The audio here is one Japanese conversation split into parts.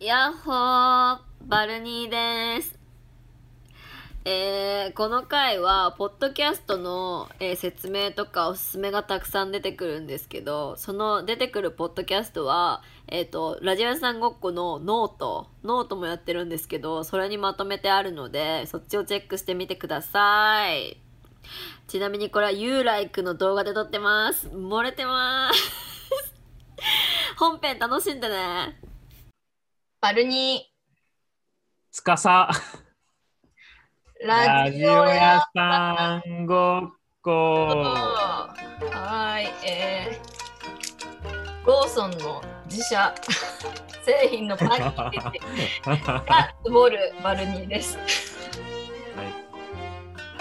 やっほー、バルニーです。えー、この回は、ポッドキャストの、えー説明とかおすすめがたくさん出てくるんですけど、その出てくるポッドキャストは、えっ、と、ラジオ屋さんごっこの note、note もやってるんですけど、それにまとめてあるので、そっちをチェックしてみてください。ちなみにこれは You Like の動画で撮ってます。漏れてます。本編楽しんでね。バルニつかさ、ーララジオ屋屋さんごっこ。はーい、えー、ローソンの自社 製品のパンケーキがつぼるバルニーです。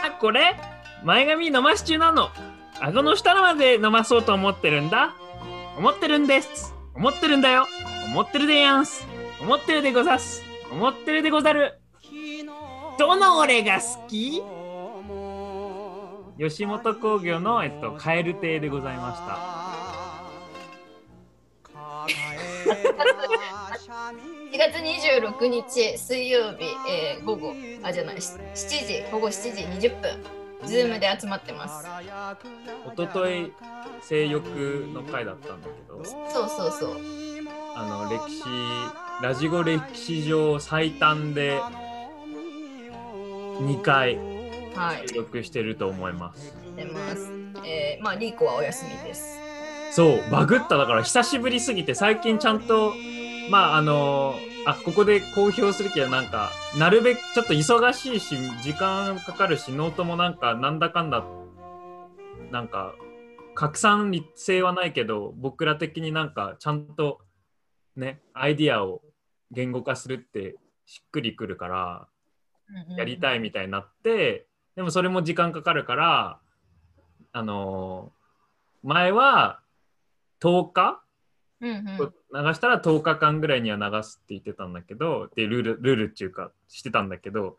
あ、これ前髪飲まし中なの。顎の下まで飲まそうと思ってるんだ。思ってるんです。思ってるんだよ。思ってるでやんす。思ってるでござす。思ってるでござる。どの俺が好き？吉本興業の、えっと、カエル亭でございま4 月26日水曜日、えー午後、あ、じゃない、し7時、午後7時20分、 Zoom で集まってます。した。おととい、性欲の回だったんだけど、そうそうそう。あの歴史ラジゴ歴史上最短で2回はい、記録してると思いますしてます。えー、まあ、リーコはお休みです。そうバグっただから久しぶりすぎて最近ちゃんとまああのあここで公表するけどなんかなるべくちょっと忙しいし時間かかるしノートもなんかなんだかんだなんか拡散性はないけど僕ら的になんかちゃんとねアイディアを言語化するってしっくりくるからやりたいみたいになって、でもそれも時間かかるからあのー前は10日うんうん。流したら10日間ぐらいには流すって言ってたんだけどでルールルールっていうかしてたんだけど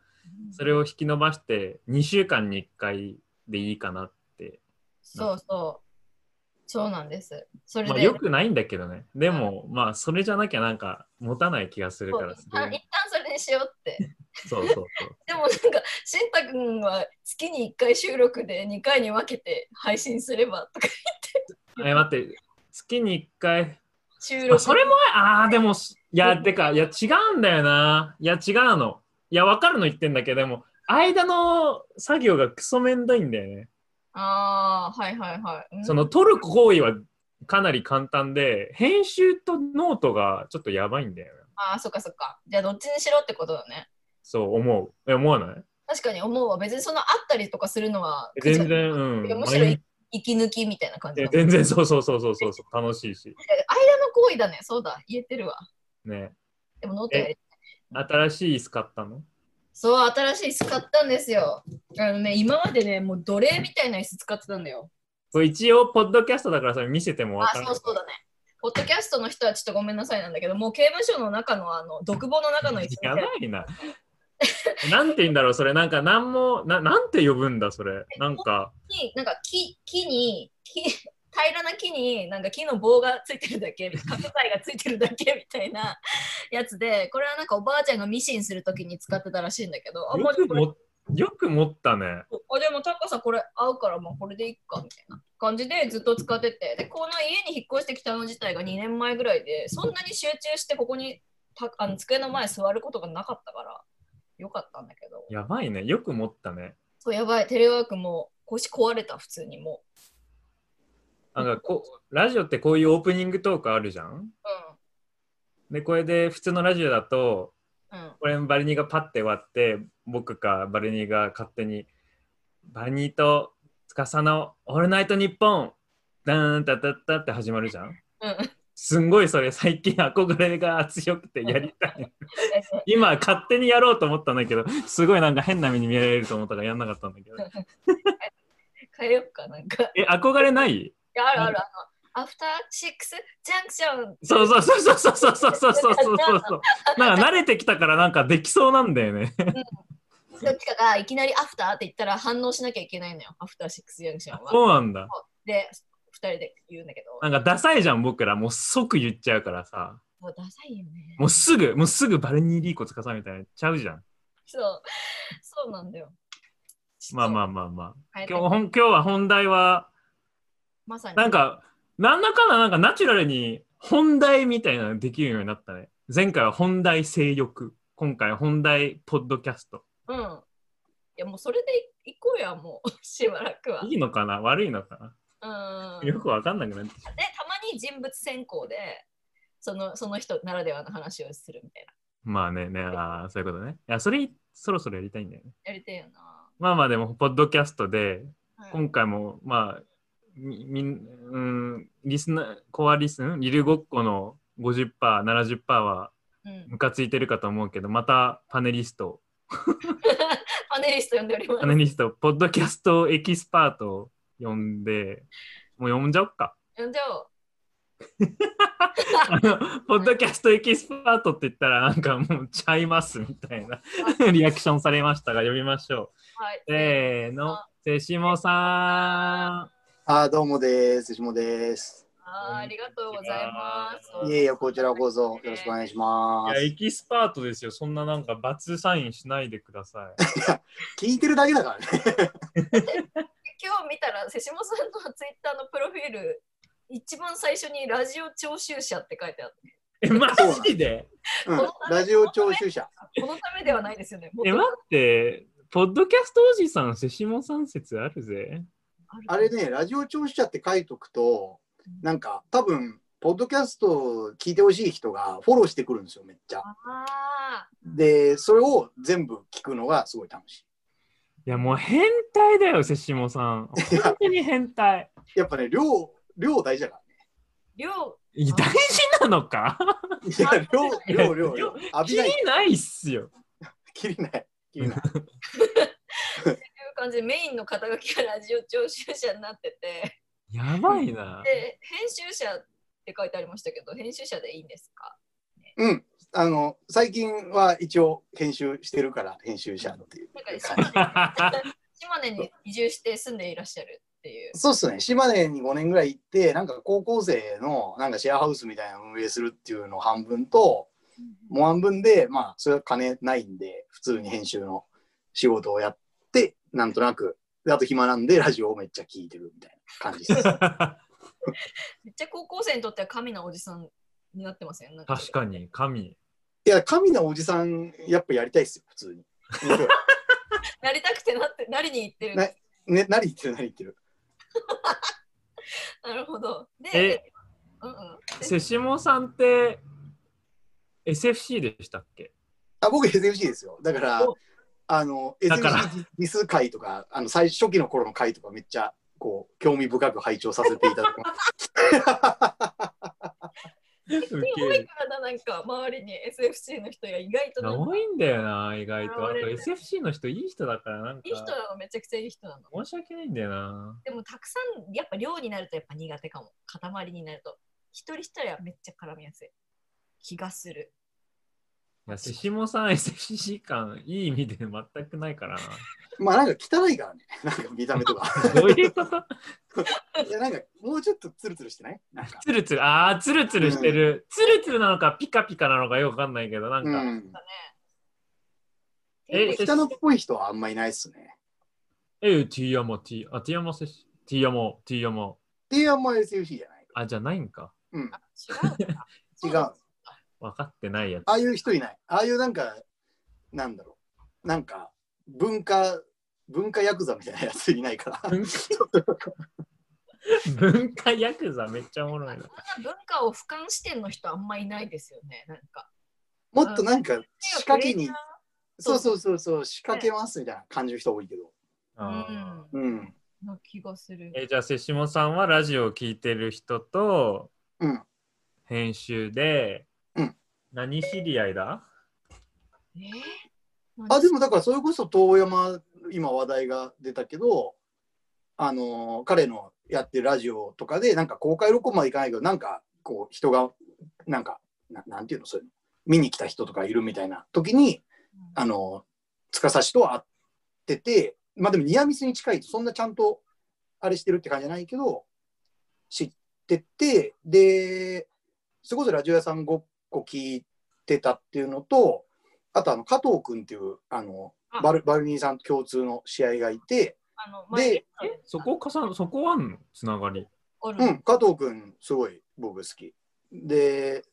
それを引き伸ばして2週間に1回でいいかなって、そうそう。そうなんです。それで、まあ、よくないんだけどね。でもまあそれじゃなきゃなんか持たない気がするから一旦それにしようって。そうそうそう。でもなんか、しんたくんは月に1回収録で2回に分けて配信すればとかえ待って。月に1回。あ収録。それもああでもいやてかいや違うんだよな。いや違うの。いや分かるの言ってんだけどでも間の作業がクソめんどいんだよね、ああ、はいはいはい。うんその撮る行為はかなり簡単で編集とノートがちょっとやばいんだよねああ、そっかそっか。じゃあどっちにしろってことだね。そう思うえ思わない？確かに思うわ。別にそのあったりとかするのは、全然うんむしろ息抜きみたいな感じ全然そうそうそうそうそうそう楽しいし間の行為だね。そうだ。言えてるわ。ねでもノートやり新しい椅子買ったの？そう、新しい椅子買ったんですよ。あのね、今までね、もう奴隷みたいな椅子使ってたんだよ。これ一応ポッドキャストだからそれ見せてもあ、分かるそうそうだね。ポッドキャストの人はちょっとごめんなさいなんだけど、もう刑務所の中のあの独房の中の椅子やばいな。なんて言うんだろう、それ。なんか、なんも、ななんて呼ぶんだ、それ。なんか、になんか木木に木平らな木になんか木の棒がついてるだけ 角材がついてるだけみたいな やつでこれはなんかおばあちゃんがミシンするときに使ってたらしいんだけどあよくもよく持ったね。あでも高さこれ合うからもうこれでいっかみたいな感じでずっと使っててでこの家に引っ越してきたの自体が2年前ぐらいでそんなに集中してここにたあの机の前座ることがなかったからよかったんだけどやばいね。よく持ったね。そうやばいテレワークも腰壊れた普通にもなんかこう、ラジオってこういうオープニングトークあるじゃん？うで、これで普通のラジオだと、うん。うんこれバルニーがパッて割って、僕かバルニーが勝手に、バルニーと司のオールナイトニッポン、ダーンタタッタって始まるじゃん？うん。すんごいそれ最近憧れが強くてやりたい。今勝手にやろうと思ったんだけどすごいなんか変な目に見られると思ったからやんなかったんだけど。変えよっかなんか。いえ憧れない？やあるある。あのアフターシックスジャンクション。そうそうそうそうそうそうそうそうそう。なんか慣れてきたからなんかできそうなんだよね。どっちかがいきなりアフターって言ったら反応しなきゃいけないのよ。アフターシックスジャンクションは。そうなんだ。で2人で言うんだけど。なんかダサいじゃん僕ら。もう即言っちゃうからさ。そう、ダサいよね。もうすぐ、もうすぐバルニーリーコつかさみたいなちゃうじゃん。そう、そうなんだよ。まあまあ。あまあ。まあ。今日今日は本題は、まさに。なんか、なんだかんだなんかナチュラルに本題みたいなのできるようになったね。前回は本題性欲。今回は本題ポッドキャスト。うん。いや、もうそれでいこうや、もう、しばらくは。いいのかな？悪いのかうん。なよくわかんなくなってきた。で、たまに人物選考で、そのその人ならではの話をするみたいな。まあね、ね、ああ、そういうことね。いや、それそろそろやりたいんだよね。やりたいよな。まあまあでも、ポッドキャストで、はい今回も、まあ、みみん、うん、リスナー、コアリスン、リルごっこの50%、70%はうん、ムカついてるかと思うけど、またパネリスト、パネリスト呼んでおりますパ。ネリスト、ポッドキャストエキスパートを呼んで、もう呼んじゃおっか。呼んじゃおう。あの、ポッドキャストエキスパートって言ったら、なんかもうちゃいますみたいなリアクションされましたが、呼びましょはい。う。せーの、せしもさあーどうもです。しもです。あーありがとうございます。いえいえ、こちらこそよろしくお願いしん。まいや、エす。キスパートですよ。そんななんか、バツサインしないでください。聞いてるだけだからね。今日見たら、瀬下さんのツイッターのプロフィール、一番最初にラジオ聴衆者って書いてあって、え、マジで？うん、ラジオ聴取者。このためではないですよね。え、待って、ポッドキャストおじさん、せしもさん説あるぜ。あれね、ラジオ聴取者って書いとくと、なんか多分、ポッドキャスト聞いてほしい人がフォローしてくるんですよ、めっちゃ。あで、それを全部聞くのがすごい楽しいや、もう変態だよ、せしもさん。本当に変態。い。やっぱね、量、量大事だかー、量、い大事なのか？らね。いや、量、量、量、量。浴気びない。にないっすよ。きりない。きりない。感じでメインの肩書きがラジオ聴衆者になってて、やばいな。で、編集者って書いてありましたけど、編集者でいいんですか？うん。あの、最近は一応編集してるから、編集者っていうなんか。島根に移住して住んでいらっしゃるっていう。そうっすね。島根に5年ぐらい行って、なんか高校生のなんかシェアハウスみたいなのを運営するっていうのを半分と、もう半分で、まあ、それは金ないんで、普通に編集の仕事をやって、なんとなく、であと暇なんで、ラジオをめっちゃ聞いてるみたいな感じです。めっちゃ高校生にとっては神なおじさんになってますよね。確かに、神。いや、神のおじさん、やっぱやりたいっすよ、普通に。なりたくてなって、なりに行ってる。ねね、何言ってる、何言ってる。なるほど。でえ、うんうん。せしもさんって、SFC でしたっけ？あ僕 SFC ですよ。だからお、あの、だから SFC リス会とか、あの最初期の頃の会とかめっちゃ、こう、興味深く拝聴させていただきます。す多いからな、なんか周りに SFC の人が意外と多いんだよな、意外と。あと SFC の人、いい人だから、なんかいい人なの、めちゃくちゃいい人なの。申し訳ないんだよな。でもたくさん、やっぱ量になるとやっぱ苦手かも。塊になると。一人一人はめっちゃ絡みやすい気がする。いや、せしもさん SFC 感、いい意味で全くないからな。まあなんか汚いからね、なんか見た目とか。どういうこと？いやなんかもうちょっとツルツルしてない？ツルツル、ああ、ツルツルしてる。ツルツルなのか、ピカピカなのかよくわかんないけど、なんか、うん。え汚っぽい人はあんまいないっすね。え、あ、T 山せし、T 山、T 山。っていうあんま SFC じゃない。あ、じゃないんか。うん。あ違う。違う。分かってないやつ。ああいう人いない。ああいうなんか、なんだろう。なんか、文化、文化ヤクザみたいなやついないから。文文化ヤクザめっちゃおもろいな。文化を俯瞰視点の人あんまいないですよね。なんか。もっとなんか、仕掛けにそうそうそうそう、仕掛けますみたいな感じの人多いけど。あーうん。な気がする。えじゃあ、瀬下さんはラジオを聞いてる人とうん。編集で、うん何知り合いだ？え？ーあ、でもだからそれこそ遠山、今話題が出たけど、あのー彼のやってるラジオとかで、なんか公開録音までいかないけど、なんかこう人が、なんか、ななんていうの、そういうの、見に来た人とかいるみたいな。時に、あのー、司しと会ってて、まあでもニアミスに近いと、そんなちゃんとあれしてるって感じじゃないけど、知ってて、で、それこそラジオ屋さんごっ構聞いてたっていうのと、あとあの加藤君っていうあのあバルバルニーさんと共通の試合がいて、あの、でそこかさそこはあんの？つながり。あるうん、加藤君すごい僕好き。で、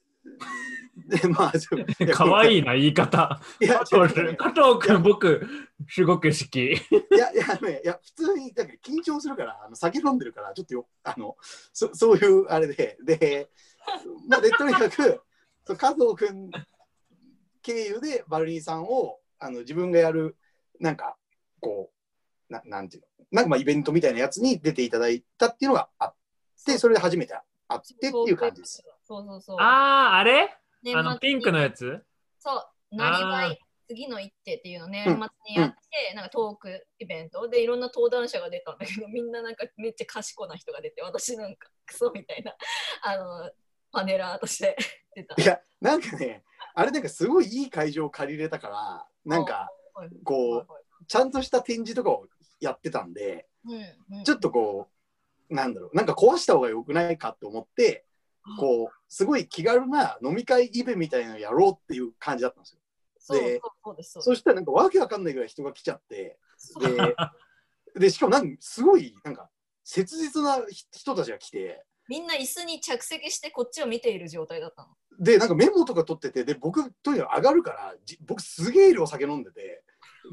で、まあ、かわいいいな、言い方。いや、加藤君、僕、すごく好き。いや、いや、ねいや、普通に、だから緊張するから、あの酒飲んでるから、ちょっとよ、あの、そそういうあれで、で、まあ、で、とにかく、そう加藤君経由でバルニーさんを、あの、自分がやる、なんか、こう、ななんていうの、なんかまあイベントみたいなやつに出ていただいたっていうのがあって、それで初めて会ってっていう感じです。。そうそうそう。あー、あれ？年末にあの、ピンクのやつ？そう、なりわい、次の一手っていうのを年末にやって、なんかトークイベントでいろんな登壇者が出たんだけど、みんななんかめっちゃ賢な人が出て、私なんかクソみたいな、あの、パネラーとして出た。いや、なんかね、あれなんかすごいいい会場を借りれたから、なんか、はい、こう、ちゃんとした展示とかをやってたんで、うんうん、ちょっとこう、なんだろう、なんか壊した方がよくないかって思って、こう、すごい気軽な飲み会イベみたいなのやろうっていう感じだったんですよ。でそしたらなんかわけわかんないぐらい人が来ちゃって、で、でしかもなんかすごい、なんか、切実な人たちが来て、みんな椅子に着席してこっちを見ている状態だったの。で、なんかメモとか取ってて、で、僕、とにかく上がるから、じ僕すげえ量酒飲んでて、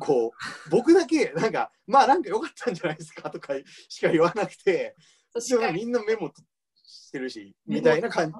こう、僕だけ、なんか、まあなんか良かったんじゃないですかとかしか言わなくて、でもそうしかみんなメモしてるし、みたいな感じ。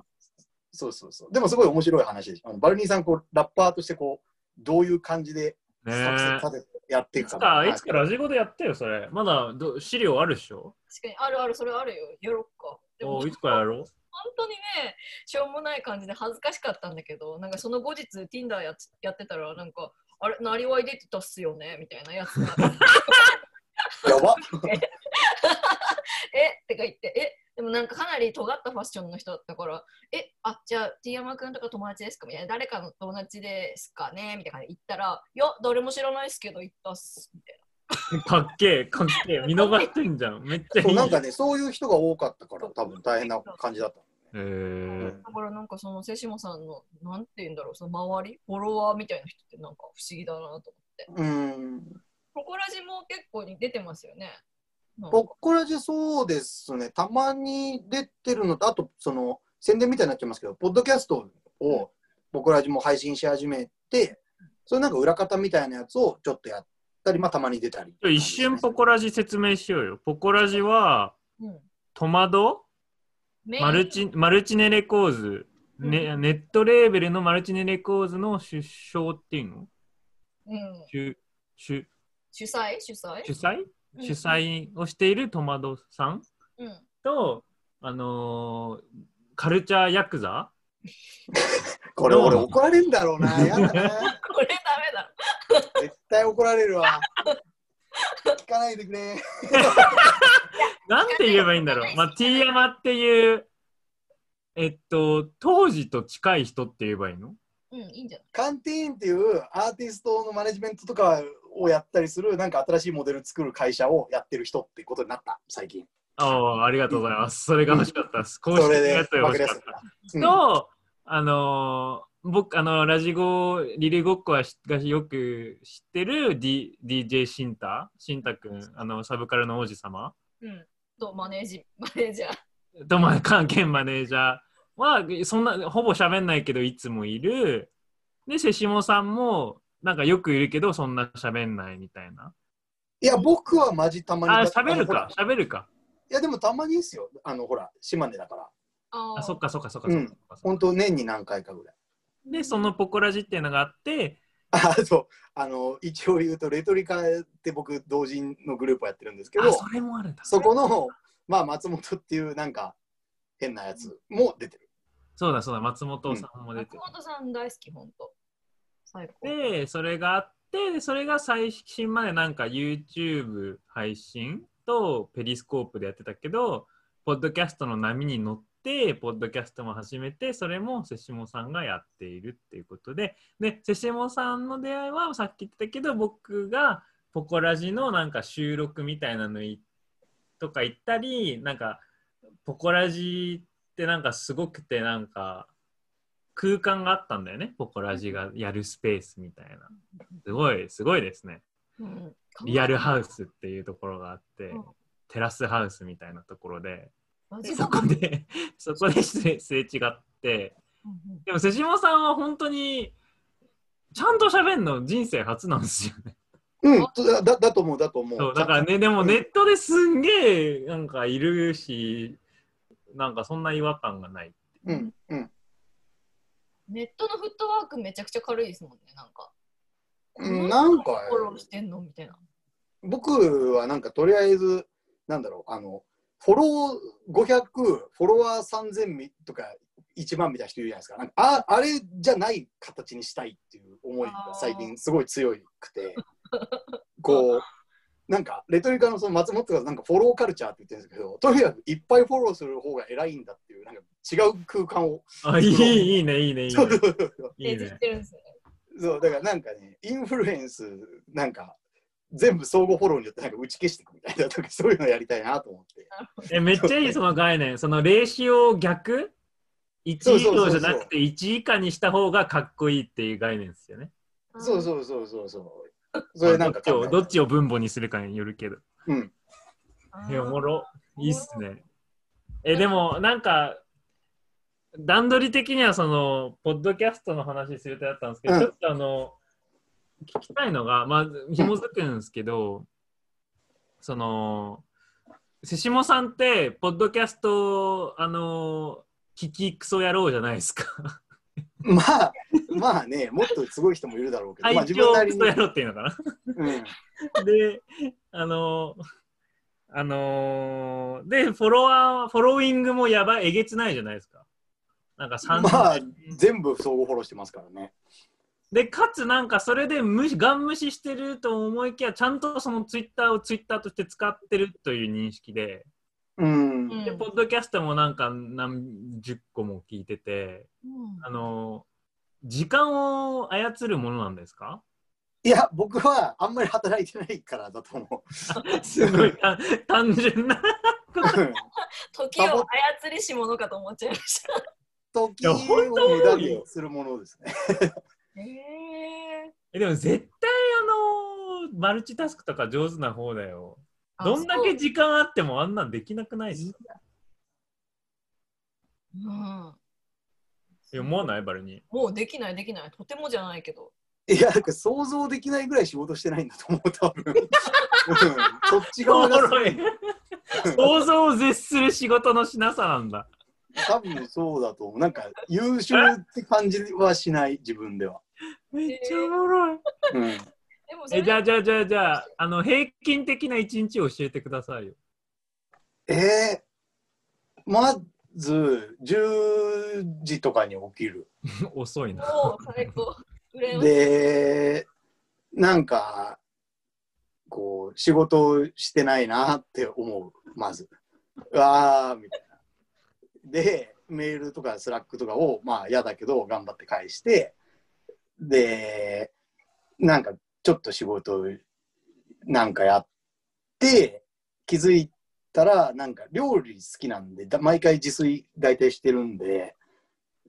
そうそうそう。でもすごい面白い話で。あのバルニーさん、こう、ラッパーとして、こう、どういう感じでね作戦立ててやっていくか。か、いつかラジゴでやってよ、それ。まだど資料あるでしょ？確かにあるあるそれあるよ。やろっか。おいつかやろう？本当にね、しょうもない感じで恥ずかしかったんだけど、なんかその後日 Tinder やっやってたら、なんか、あれ、なりわい出てたっすよねみたいなやつが。やば。え ってか言って、えでもなんかかなり尖ったファッションの人だったから、えあじゃあ T 山くんとか友達ですか？みたいな、誰かの友達ですかね？みたいな感じで言ったら、いや、誰も知らないですけど、言ったっす。みたい かっけえ、かっけえ。見逃してんじゃん。めっちゃいい。そうなんかね、そういう人が多かったから、多分大変な感じだった。えーな。だからなんかその瀬下さんの、なんて言うんだろう、その周り、フォロワーみたいな人ってなんか不思議だなと思って。うーん。ここらじも結構に出てますよね。なんかぼっこらじそうですね、たまに出てるのと、あと、その、宣伝みたいになっちゃいますけど、ポッドキャストをぼっこらじも配信し始めて、それなんか裏方みたいなやつをちょっとやったり、まあ、たまに出たり。一瞬ポコラジ説明しようよ。ポコラジは、うん。戸惑マルチマルチネレコーズ、ね、ネットレーベルのマルチネレコーズの出生っていうの？うん、主主。主催？主催？主催？うん。主催をしている戸惑さん？うん。と、あのーカルチャーヤクザ？これ俺怒られるんだろうな。やだな。これダメだ。絶対怒られるわ。聞かないでくれ。なんて言えばいいんだろう。まあ、T 山っていう、えっと、当時と近い人って言えばいいの？うん、いいんじゃない？カンティーンっていうアーティストのマネジメントとかをやったりする、なんか新しいモデル作る会社をやってる人ってことになった、最近。ああ、ありがとうございます。それが欲しかったです。公それで式のやしかった。と、あのー僕、あの、ラジゴ、リレーごっこはしがよく知ってる、D、DJ シンタ、シンタ君、あの、サブカルの王子様うん。と、マネージ、マネージャー。と、まあ、関係マネージャーは、そんな、ほぼ喋んないけど、いつもいる。で、瀬下さんも、なんかよくいるけど、そんな喋んないみたいな。いや、僕はマジたまに。あ、喋るか喋るか。いや、でもたまにですよ。あの、ほら、島根だから。ああ、そっか。かそっかそっかうんそっかそっか。本当年に何回かぐらい。で、そのポコラジっていうのがあって、ああと、あの、一応言うと、レトリカって僕、同人のグループをやってるんですけあ、ど、それもあるんだ。そこの、まあ、松本っていう、なんか、変なやつも出てる。そうだそうだ、松本さんも出てる。松本さん大好き、ほんと。最高。で、それがあって、でそれが最新までなんか YouTube 配信とペリスコープでやってたけど、ポッドキャストの波に乗って、ポッドキャストも始めて、それも瀬下さんがやっているっていうことで、で、瀬下さんの出会いはさっき言ってたけど、僕がポコラジのなんか収録みたいなのいとか行ったり、なんか、ポコラジってなんかすごくて、なんか、空間があったんだよね、ポコラジがやるスペースみたいな。すごい、すごいですね。うん。リアルハウスっていうところがあってうん、テラスハウスみたいなところで、そこで、そこですれすれ違って、うんでも、瀬島さんは本当に、ちゃんと喋るの人生初なんですよね。うん、だだだと思う、だと思う。そうだからね、でもネットですんげえなんかいるし、なんかそんな違和感がない。うん、うん。ネットのフットワークめちゃくちゃ軽いですもんね、なんか。うんなんかフォローしてんのみたいな。僕はなんかとりあえず、なんだろう、あの、フォロー500、フォロワー3000とか1万みたいな人いるじゃないですか。なんかああれじゃない形にしたいっていう思いが最近すごい強くて、こう、なんかレトリカのその松本がなんかフォローカルチャーって言ってるんですけど、とにかくいっぱいフォローする方が偉いんだっていう、なんか違う空間を。あ、いい、いいね、いいね、いいねそう。そうそういい提示しね。てるんですね。そう、だからなんかね、インフルエンス、なんか、全部相互フォローによってなんか打ち消していくみたいな、とかそういうのやりたいなと思って。え、めっちゃいい、その概念。そのレーシオ逆 ?1 以上じゃなくて1以下にした方がかっこいいっていう概念ですよね。そうそうそうそうそう。それなんかどっちをどっちをを分母にするかによるけど。うん。おもろ。いいっすね。え、でも、なんか、段取り的にはその、ポッドキャストの話するとだったんですけど、うんちょっとあの、聞きたいのが、まあ、紐づくんですけど、その、瀬下さんって、ポッドキャスト、あの、聞きクソ野郎じゃないですか。まあ、まあね、もっとすごい人もいるだろうけど、まあ愛自分なりに嬌クソ。野郎っていうのかな。うん。で、あのあので、フォロワー、フォローイングもやばい、えげつないじゃないですか。なんか3まあ、全部相互フォローしてますからね。で、かつなんかそれで無視、ガン無視してると思いきや、ちゃんとそのツイッターをツイッターとして使ってるという認識で、うん。うんで、ポッドキャストもなんか何十個も聞いてて、うんあの時間を操るものなんですか？いや、僕はあんまり働いてないからだと思う。すごい単単純な。うん時を操りし者かと思っちゃいました。時を無駄にするものですね。へえ。えでも絶対あのマルチタスクとか上手な方だよ。どんだけ時間あってもあんなんできなくないですかうん。え思わない？バルに。もうできないできない。とてもじゃないけど。いや、なんか想像できないぐらい仕事してないんだと思う、多分。うんそっち側が。想像を絶する仕事のしなさなんだ。多分そうだと思う。なんか優秀って感じはしない、自分では。めっちゃおもろい。うん、えじゃあじゃあじゃあじゃああの平均的な一日を教えてくださいよ。えー、まず10時とかに起きる。遅いな。で、なんか、こう、仕事してないなって思う、まず。うわーみたいな。で、メールとかスラックとかを、まあ嫌だけど、頑張って返して、で、なんかちょっと仕事なんかやって、気づいたら、なんか料理好きなんで、だ毎回自炊大体してるんで、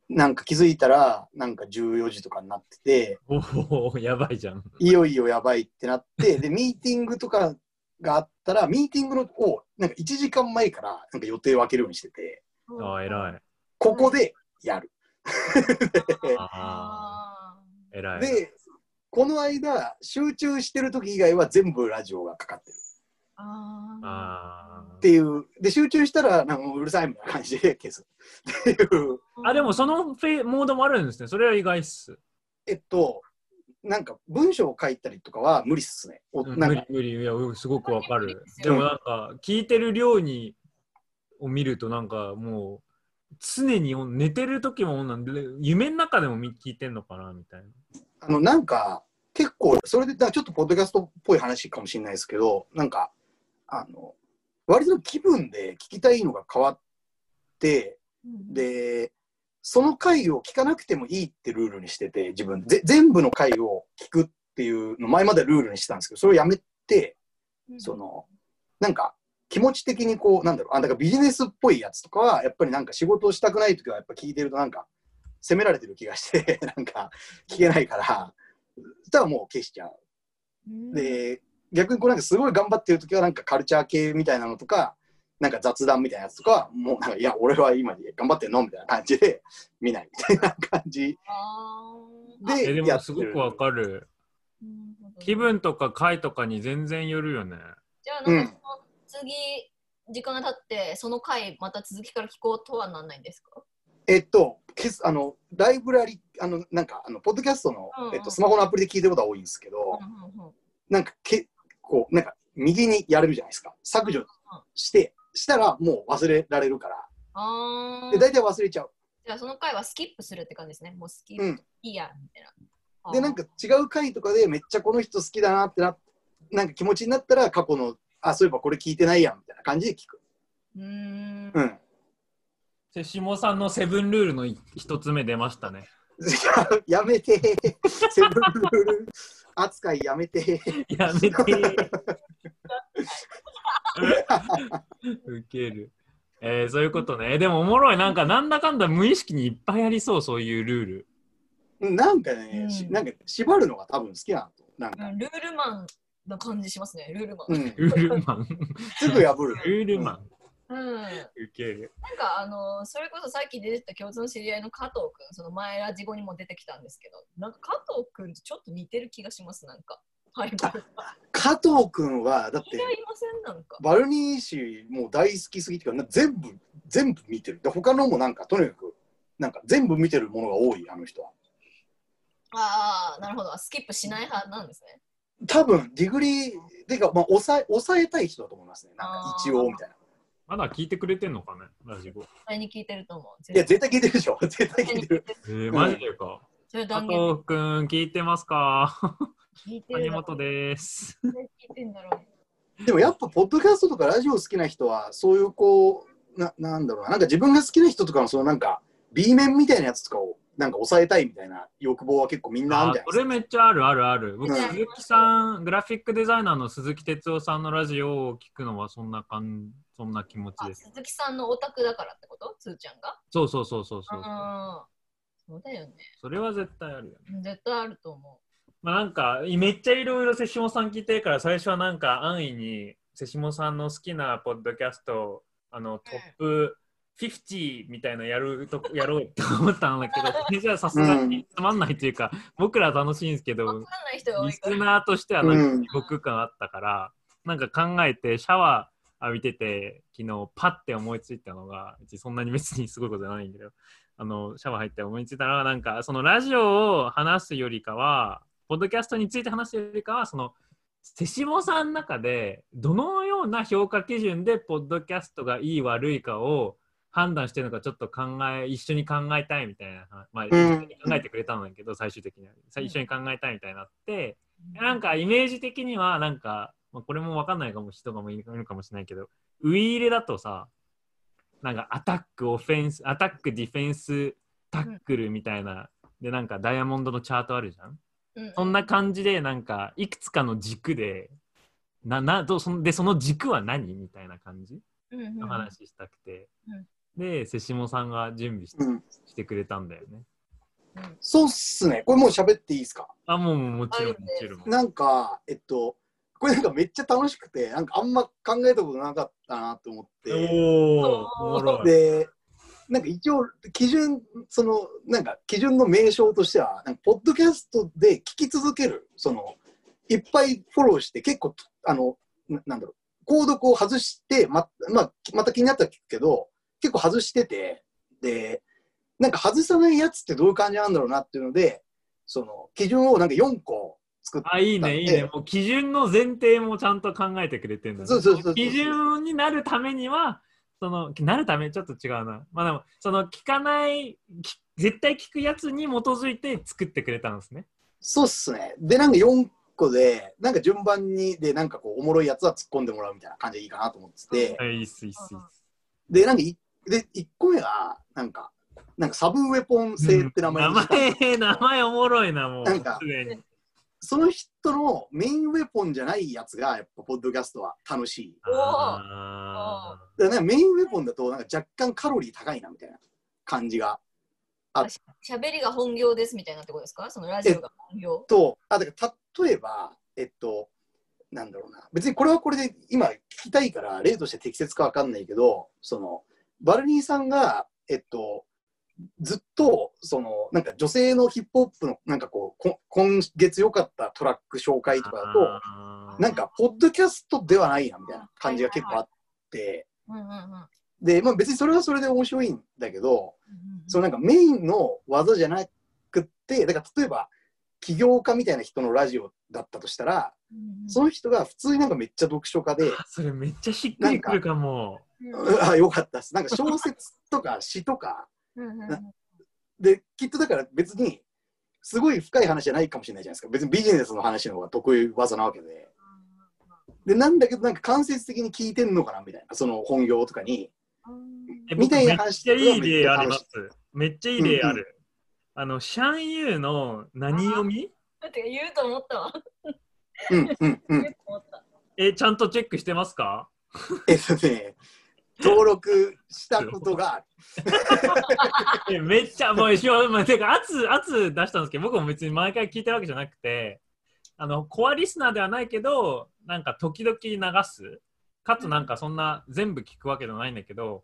なんか気づいたら、なんか14時とかになってて、おおやばいじゃん。いよいよやばいってなって、で、ミーティングとかがあったら、ミーティングのを、なんか1時間前からなんか予定を空けるようにしてて、ああ偉い。ここでやる。あああ偉い。で、この間、集中してる時以外は全部ラジオがかかってるーあっていう。で、集中したら、なんかもううるさいみたいな感じで消す。っていう。あでもそのフェモードもあるんですね。それは意外っす。えっと、なんか文章を書いたりとかは無理っすね。おうんなんか無理無理いやすごくわかるでもなんか聞いてる量にを見るとなんかもう常に寝てる時もなんで夢の中でもみ聞いてんのかなみたいな。あの、なんか、結構、それで、だちょっとポッドキャストっぽい話かもしれないですけど、なんか、あの、割と気分で聞きたいのが変わって、うん、で、その回を聞かなくてもいいってルールにしてて、自分ぜ、全部の回を聞くっていうの前まではルールにしてたんですけど、それをやめて、うんその、なんか、気持ち的にこう、なんだろう、あ、だからビジネスっぽいやつとかは、やっぱりなんか仕事をしたくないときは、やっぱ聞いてるとなんか、責められてる気がして、なんか聞けないから、そしたらもう消しちゃう。うん、で、逆にこうなんかすごい頑張ってる時はなんかカルチャー系みたいなのとか、なんか雑談みたいなやつとかは、もうなんか、いや、俺は今頑張ってんのみたいな感じで見ないみたいな感じでで。もすごくわかる。気分とか回とかに全然よるよね。じゃあなんかその次、時間が経ってその回また続きから聞こうとはなんないんですか？えっと、けすあのライブラリ、あの、なんか、あのポッドキャストの、うんうんえっと、スマホのアプリで聞いてることが多いんですけど、うんうんうんなんかけ、こう、なんか、右にやれるじゃないですか。削除して、したらもう忘れられるから。で、大体忘れちゃう。じゃあその回はスキップするって感じですね。もうスキップ、うんいいやみたいな。で、なんか違う回とかでめっちゃこの人好きだなってな、なんか気持ちになったら過去の、あ、そういえばこれ聞いてないやんみたいな感じで聞く。うーん。うん。セシモさんのセブンルールの一つ目出ましたね。やめて、セブンルール扱いやめて。やめて。ウケる。えー、そういうことね。でもおもろい。なんかなんだかんだ無意識にいっぱいありそう、そういうルール。なんかね、しうんなんか縛るのが多分好きなの。なんか、うんルールマンな感じしますね、ルールマン。うん、ルールマン。すぐ破る。ルールマン。うん、なんウケる。かあのそれこそさっき出てた共通の知り合いの加藤君、その前ラジゴにも出てきたんですけど、なんか加藤君とちょっと似てる気がします、なんか。加藤くんは、だってい、やいません、なんか。バルニー氏もう大好きすぎてから、な全部、全部見てる。で、他のもなんか、とにかく、なんか全部見てるものが多い、あの人は。ああ、なるほど。スキップしない派なんですね。多分、ディグリー、てか、まあ、抑え、抑えたい人だと思いますね。なんか、一応、みたいな。まだ聞いてくれてんのかね、ラジゴ。絶対に聞いてると思う。いや、絶対聞いてるでしょ。絶対聞いてる。えー、マジでか。加それ断言藤くん、聞いてますか？聞いてる谷本です。聞いてんだろう。でもやっぱ、ポッドキャストとかラジオ好きな人は、そういうこう、ななんだろうな、なんか自分が好きな人とかの、そのなんか、B 面みたいなやつとかを、なんか抑えたいみたいな欲望は結構みんなあるんじゃないですか。それめっちゃあるあるある。僕、うん鈴木さん、グラフィックデザイナーの鈴木哲夫さんのラジオを聞くのはそんな感そんな気持ちあです。鈴木さんのオタクだからってこと？つーちゃんがそうそうそうそうそう。そうだよね。それは絶対あるよね。絶対あると思まあなんか、めっちゃいろいろ瀬下さん聞いてるから、最初はなんか安易に瀬下さんの好きなポッドキャスト、あの、トップ50みたいなやると やろうと思ったんだけど、それじゃあさすがにつまんないというか、僕ら楽しいんですけど、かんない人が多リス。ナーとしてはなんうんか僕感あったから、なんか考えてシャワー浴びてて昨日パッて思いついたのがうちそんなに別にすごいことじゃないんだけどあのシャワー入って思いついたのはなんかそのラジオを話すよりかはポッドキャストについて話すよりかはその手下さんの中でどのような評価基準でポッドキャストがいい悪いかを判断してるのかちょっと考え一緒に考えたいみたいな、まあ、一緒に考えてくれたんだけど、最終的には。さ一緒に考えたいみたいになって、なんかイメージ的にはなんか、まあ、これも分かんないかも人がもいるかもしれないけどウィーレだとさなんかアタックオフェンスアタックディフェンスタックルみたいな、でなんかダイヤモンドのチャートあるじゃん。うん。そんな感じでなんかいくつかの軸でななどそのでその軸は何？みたいな感じうんうんの話したくて、うんで瀬下さんが準備し,、うん、してくれたんだよね。うんそうっすね。これもう喋っていいですか？あもうもちろんもちろん。なんか、えっと、これなんかめっちゃ楽しくて、なんかあんま考えたことなかったなと思って。おおで、なんか一応、基準、その、なんか基準の名称としては、なんかポッドキャストで聞き続ける、その、いっぱいフォローして、結構、あの、ななんだろう、購読を外して、ま、まあ、また気になったら聞くけど、結構外してて、で、なんか外さないやつってどういう感じなんだろうなっていうので、その、基準をなんか4個作って、あ、いいね、いいね。もう基準の前提もちゃんと考えてくれてるんだ、ね。そうそうそうそう基準になるためには、その、なるため、ちょっと違うな。まあでも、その、聞かない、き絶対聞くやつに基づいて作ってくれたんですね。そうっすね。で、なんか4個で、なんか順番に、で、なんかこう、おもろいやつは突っ込んでもらうみたいな感じでいいかなと思ってて、はい、いいっす、いいっす。いいっすで、なんかい、で、1個目が、なんか、なんかサブウェポン性って名前名にした前、名前おもろいな、もう。なんか。その人のメインウェポンじゃないやつが、やっぱ、ポッドキャストは楽しい。だかメインウェポンだと、なんか若干カロリー高いなみたいな感じがしゃべりが本業ですみたいなってことですか？そのラジオが本業？と、あ、だから例えば、えっと、なんだろうな。別にこれはこれで今聞きたいから、例として適切かわかんないけど、その、バルニーさんが、えっと、ずっと、その、なんか女性のヒップホップの、なんかこう、こ今月良かったトラック紹介とかだと、なんか、ポッドキャストではないな、みたいな感じが結構あって、で、まあ別にそれはそれで面白いんだけど、うんそのなんかメインの技じゃなくって、だから例えば、起業家みたいな人のラジオだったとしたら、うんその人が普通になんかめっちゃ読書家で、あそれめっちゃしっくりくるかも。うんあよかったです。なんか小説とか詩とか、で、きっとだから別に、すごい深い話じゃないかもしれないじゃないですか。別にビジネスの話の方が得意技なわけで。で、なんだけど、なんか間接的に聞いてんのかなみたいな、その本業とかに。えみたいな僕めっ話ちゃいい例あります。めっちゃいい例ある。あの、シャンユーの何読み？だって言うと思ったわ。うんうんうん。え、ちゃんとチェックしてますか？えっとね、登録したことがある。えめっちゃ、もう一応、まあ、てか、圧、圧出したんですけど、僕も別に毎回聞いてるわけじゃなくて、あの、コアリスナーではないけど、なんか時々流す？かつなんかそんな全部聞くわけじゃないんだけど、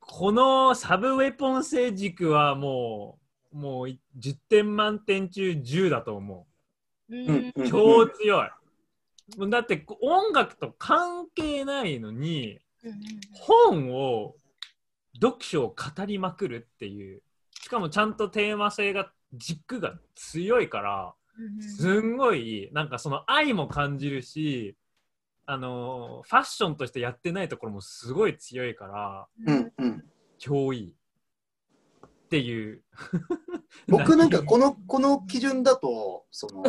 このサブウェポン性軸はもう、もう10点満点中10だと思う。超強い。だって音楽と関係ないのに、本を読書を語りまくるっていうしかもちゃんとテーマ性が軸が強いからすんごいなんかその愛も感じるしあのファッションとしてやってないところもすごい強いからうんうん。超いいっていう 僕なんかこの、この基準だと、その、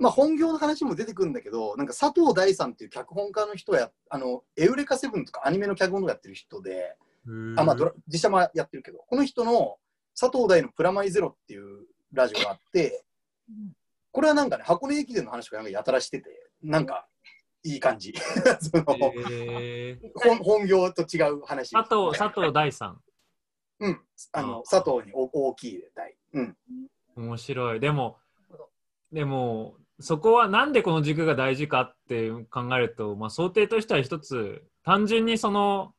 まあ本業の話も出てくるんだけど、なんか佐藤大さんっていう脚本家の人や、あの、エウレカセブンとかアニメの脚本とかやってる人で、あ、まあドラ実写もやってるけど、この人の佐藤大のプラマイゼロっていうラジオがあって、これはなんかね、箱根駅伝の話とかなんかやたらしてて、なんかいい感じ。そのえー本本業と違う話。佐藤佐藤大さんうん。あの、あ佐藤にお大きい大。うん。面白いでもでもそこはなんでこの軸が大事かって考えると、まあ、想定としては一つ単純にその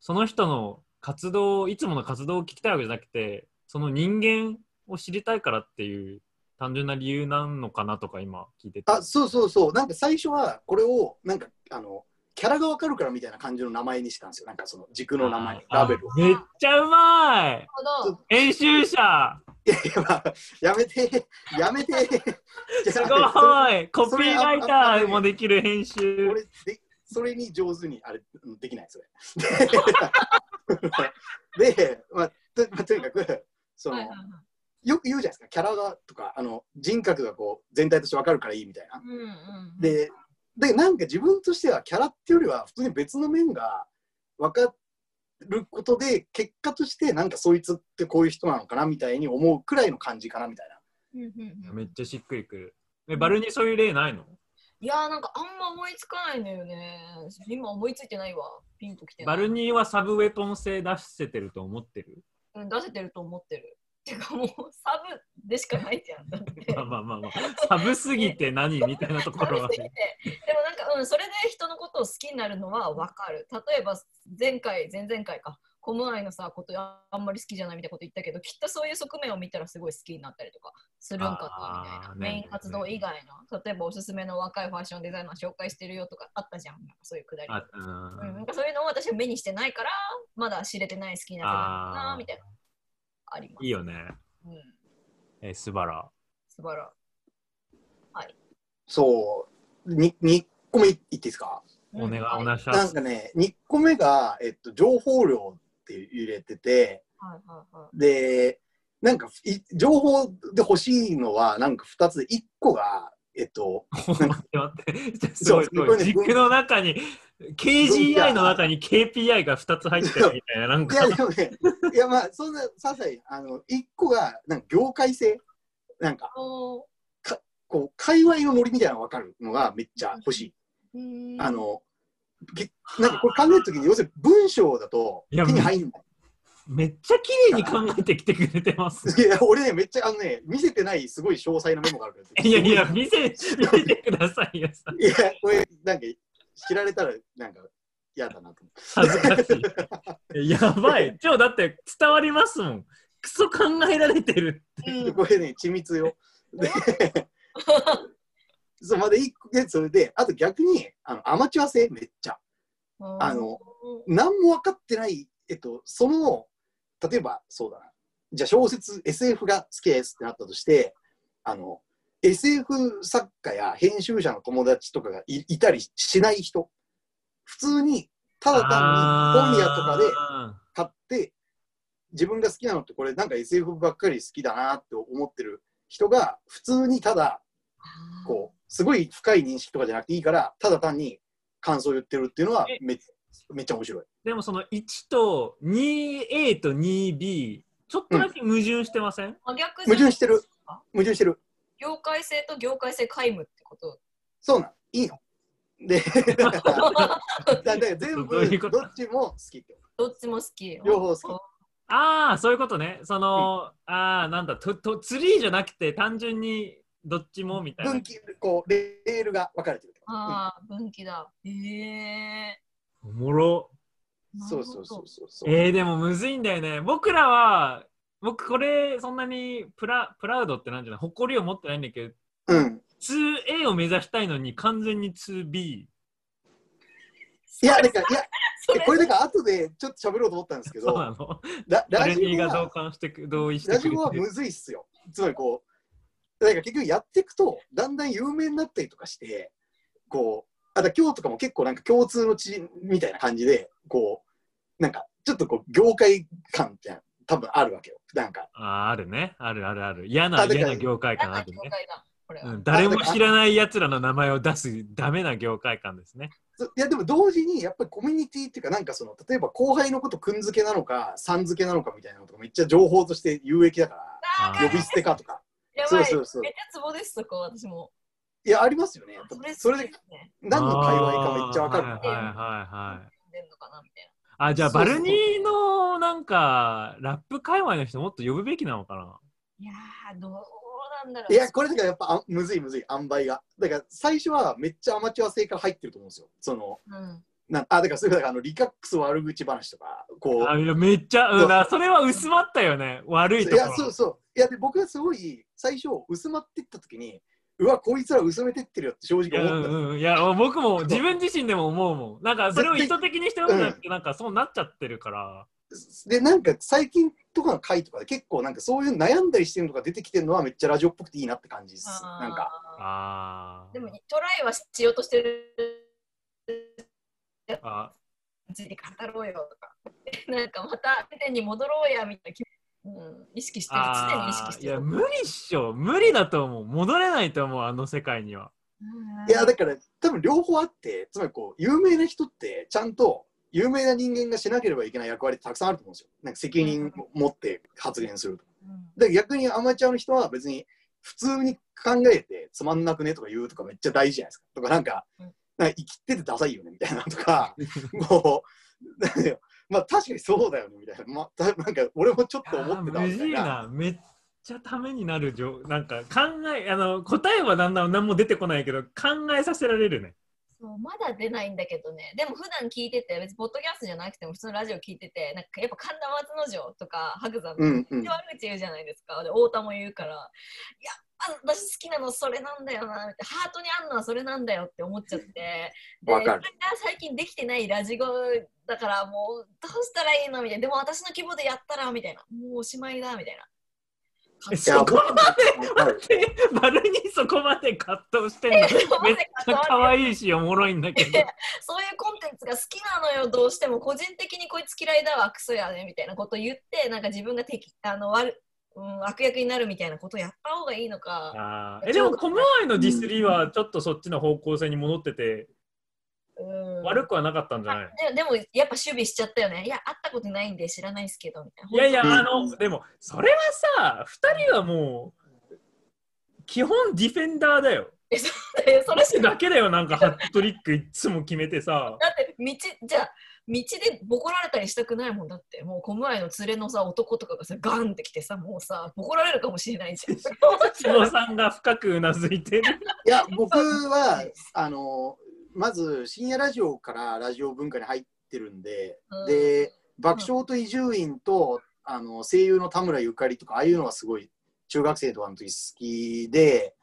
その人の活動いつもの活動を聞きたいわけじゃなくてその人間を知りたいからっていう単純な理由なのかなとか今聞いててあ、そうそうそう。なんか最初はこれを、なんか、あの、キャラがわかるからみたいな感じの名前にしたんですよ。なんかその軸の名前、あラベルを。めっちゃうまい。編集者いやいや、まあ、やめて、やめて。すごい コピーライターもできる編集俺でそれに上手にあれうんできないそれ。で、でまあ、とまあとにかくその、はいはいはいよく言うじゃないですかキャラがとかあの人格がこう全体として分かるからいいみたいな。うんうん、ででなんか自分としてはキャラっていうよりは普通に別の面が分かることで結果としてなんかそいつってこういう人なのかなみたいに思うくらいの感じかなみたいな。うんうんうんめっちゃしっくりくるえバルにそういう例ないの？いやーなんかあんま思いつかないんだよね。今思いついてないわ。ピンときてない。バルニーはサブウェポン性出せてると思ってる？うん、出せてると思ってる。てかもうサブでしかないじゃん。だって。まあまあまあまあ、サブすぎて何みたいなところは サブすぎてでもなんか、うん、それで人のことを好きになるのは分かる。例えば前回、前々回か、コムアイのさ、ことあんまり好きじゃないみたいなこと言ったけど、きっとそういう側面を見たらすごい好きになったりとかするんかなみたいな。ねメイン活動以外の、例えばおすすめの若いファッションデザイナー紹介してるよとかあったじゃん。なんかそういうくだり。あうん、うんなんかそういうのを私は目にしてないから、まだ知れてない好きな子なみたいな。あります。いいよね。うん、えー、スバラ。素晴らそう、に2個目言っていいですか？お願い、はいお願いします。なんかね、2個目が、えっと、情報量って入れてて、はいはいはい。で、なんかい、情報で欲しいのは、なんか2つで、1個が、えっと、待って待って。すごいすごい。これね軸の中に、KGI の中に KPI が2つ入ってるみたいな、なんかいや、。でもね、いや、まあ、そんな、些細、あの、1個が、なんか、業界性、なんか、おこう、界隈のノリみたいなのが分かるのがめっちゃ欲しい。ーあの、けなんかこれ考えるときに、要するに文章だと手に入んない。めっちゃ綺麗に考えてきてくれてます。いや、俺ね、めっちゃ、あのね、見せてないすごい詳細なメモがあるから。いやいや、見せ、見せてくださいよ。いや、これ、なんか、知られたら、なんか、嫌だなと思恥ずかしい。やばい。今日だって伝わりますもん。クソ考えられてる。って。これね、緻密よ。で、そう、まだ一個で、それで、あと逆に、あの、アマチュア性めっちゃ。あの、何も分かってない、えっと、その、例えば、そうだな。じゃあ小説、SF が好きですってなったとして、あの、SF 作家や編集者の友達とかがいいたりしない人、普通に、ただ単に本屋とかであ買って、自分が好きなのってこれなんか SF ばっかり好きだなって思ってる人が、普通にただ、こう、すごい深い認識とかじゃなくていいから、ただ単に感想を言ってるっていうのはめめっちゃ面白い。ーでもその1と 2A と 2B、ちょっとだけ矛盾してません、真逆矛盾してるあ。矛盾してる。業界性と業界性皆無ってこと。そうなん。いいの。で、だから全部どっちも好きってこどっちも好き。両方好きああ、そういうことね。その、ああ、なんだ、ととツリーじゃなくて単純にどっちもみたいな分。岐、こう、レールが分かれてる。ああ、分岐だ。ええおもろ。ー。そうそうそうそうそう。えー、でもむずいんだよね。僕らは、僕これそんなにプラプラウドってなんじゃない？誇りを持ってないんだけど、うん。2A を目指したいのに完全に 2B。いや、なんか、いや、これだから後でちょっと喋ろうと思ったんですけど、そうなの？ララジオニーが同は、感してく同意してくれてラジオはむずいっすよ。つまりこう、なんか結局やっていくと、だんだん有名になったりとかして、こう、あだ今日とかも結構なんか共通の地みたいな感じで、こう、なんかちょっとこう、業界感って多分あるわけよ。なんか、あーあるね。あるあるある。嫌な嫌な業界感あ何るね。うん、誰も知らない奴らの名前を出すダメな業界感ですね。そいやでも同時にやっぱりコミュニティっていうかなんかその例えば後輩のことくんづけなのかさん付けなのかみたいなのとかめっちゃ情報として有益だから呼び捨てかとかやばい。そうそうそうめっちゃツボです、そこ、私も。いやありますよねそれでね。何の界隈かめっちゃわかるはいはいはいかなみたいあ、じゃあバルニーのなんかラップ界隈の人もっと呼ぶべきなのかな？な。いやー、どうなんだろう。いやこれだからやっぱあむずいむずい塩梅がだから最初はめっちゃアマチュア性から入ってると思うんですよそのうん。なあだからそれだからあのリカックス悪口話とかこあういやめっちゃ、うそれは薄まったよね。悪いいところ。やそうそういやで僕はすごい最初薄まってった時にうわこいつら薄めてってるよって正直思ったのうんうん、いや僕も自分自身でも思うもん。なんかそれを意図的にしてるんじゃなくて、なんかそうなっちゃってるから。でなんか最近とかの回とかで結構なんかそういう悩んだりしてるのが出てきてるのはめっちゃラジオっぽくていいなって感じですなんかあーでも、トライはしようとしてる。あ。に語ろうよとか。なんかまた、手に戻ろうやみたいな気。うん、意識してる。常に意識してる。や無理っしょ。無理だと思う。戻れないと思うあの世界には。うん。いやだから多分両方あってつまりこう有名な人ってちゃんと有名な人間がしなければいけない役割たくさんあると思うんですよ。なんか責任を持って発言すると。うん。で逆にアマチュアの人は別に普通に考えてつまんなくねとか言うとかめっちゃ大事じゃないですか。とかなんかうん。なんか生きててダサいよねみたいなとか もうなんだよまあ確かにそうだよねみたいな、まあ、たなんか俺もちょっと思ってたあーむずいみたいな。なめっちゃためになるじょなんか考えあの答えはだんだん何も出てこないけど考えさせられるね。そうまだ出ないんだけどね、でも普段聞いてて、別にポッドキャストじゃなくても普通のラジオ聞いてて、なんかやっぱ神田松之丞とか白山うんう悪口言うじゃないですか。で、太田も言うから、いや、あ私好きなのそれなんだよな、みたいなハートにあんのはそれなんだよって思っちゃって、でわかる。それが最近できてないラジゴだからもうどうしたらいいのみたいな、でも私の規模でやったらみたいな、もうおしまいだみたいな。えいやそこまでバルにそこまで葛藤してんの？めっちゃ可愛いしおもろいんだけどそういうコンテンツが好きなのよ、どうしても。個人的にこいつ嫌いだわ、クソやね、みたいなこと言って、なんか自分が敵あの悪、うん、悪役になるみたいなことやった方がいいのか。えでもコムアイのディスりはちょっとそっちの方向性に戻っててうん、悪くはなかったんじゃない？ででも、やっぱ守備しちゃったよね。いや、会ったことないんで知らないですけど、みたいな。いやいや、うんあの、でも、それはさ、2人はもう、基本ディフェンダーだよ。本当にそれ しかだけだよ、なんかハットトリックいつも決めてさ。だって道じゃあ道でボコられたりしたくないもんだって。もうコムアイの連れのさ男とかがさガンってきてさもうさボコられるかもしれないじゃん。千野さんが深くうなずいてる。いや、僕は、あの、まず深夜ラジオからラジオ文化に入ってるんで、うん。で、爆笑と伊集院と、あの声優の田村ゆかりとか、ああいうのがすごい中学生とかの時好きで、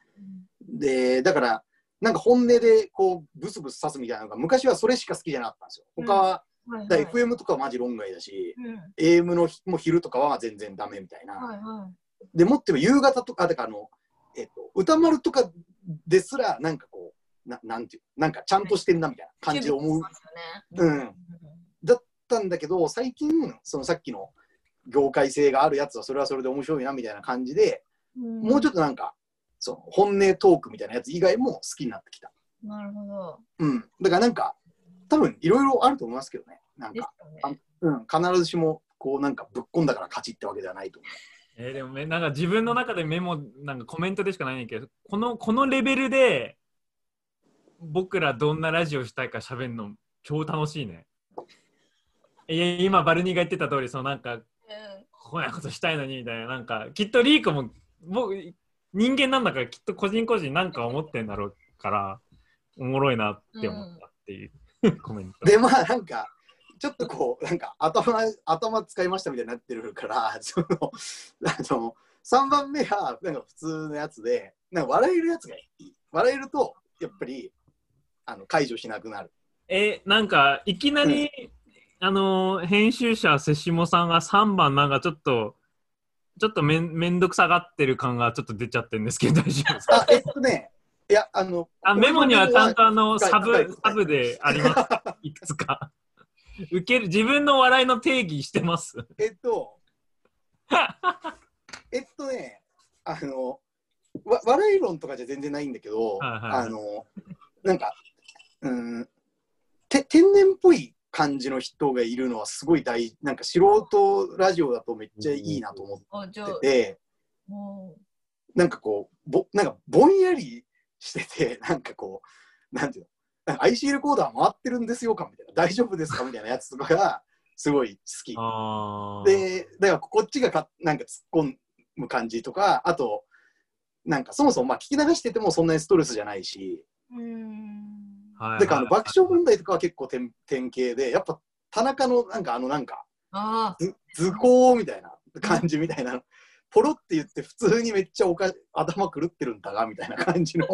で、だから、なんか本音でこうブスブス刺すみたいなのが昔はそれしか好きじゃなかったんですよ。他は、はいだから FM とかはマジ論外だし、うん、AM のひもう昼とかは全然ダメみたいな。はいはでもっても夕方とか、あだからあの、えっと、歌丸とかですら、なんかこう、ななんていう、なんかちゃんとしてんなみたいな感じで思う。ますよね。うん。だったんだけど、最近、そのさっきの業界性があるやつは、それはそれで面白いなみたいな感じで、うん。もうちょっとなんか、その本音トークみたいなやつ以外も好きになってきた。なるほど。うん。だからなんか、多分いろいろあると思いますけどね。なんか、よねうん、必ずしも、こうなんかぶっ込んだから勝ちってわけではないと思う。えーでもめなんか自分の中でメモなんかコメントでしかないんだけどこのこのレベルで僕らどんなラジオしたいか喋るの超楽しいね。いや今バルニーが言ってた通りそのなんかこんなことしたいのにみたいななんかきっとリーコも僕人間なんだからきっと個人個人なんか思ってんだろうからおもろいなって思ったっていう、コメント。で、まあなんか、ちょっとこう、なんか頭、頭使いましたみたいになってるから、その、あの、3番目は、なんか普通のやつで、なんか笑えるやつがいい。笑えると、やっぱり、あの、解除しなくなる。えなんかいきなり、あの編集者瀬下さんが3番なんかちょっとちょっとめんめんどくさがってる感がちょっと出ちゃってるんですけど大丈夫ですか？あ、えっとね、いや、あの、あメモにはちゃんとあのサブサブであります。いくつか。受ける自分の笑いの定義してます。えっと、えっとね、あの、わ笑い論とかじゃ全然ないんだけど、はいはい。はいあの、なんか、うん、て天然っぽい感じの人がいるのはすごい大なんか素人ラジオだとめっちゃいいなと思ってて、もなんかこう、ぼなんかぼんやりしてて、なんかこう、なんていうの、なんか IC レコーダー回ってるんですよかみたいな、大丈夫ですかみたいなやつとかがすごい好き。で、だからこっちがかなんか突っ込む感じとか、あと、なんかそもそもまあ聞き流しててもそんなにストレスじゃないし、ううーんはいだからあの爆笑問題とかは結構典典型で、やっぱ田中のなんかあのなんか図工みたいな感じみたいな、ポロって言って普通にめっちゃおか頭狂ってるんだがみたいな感じの、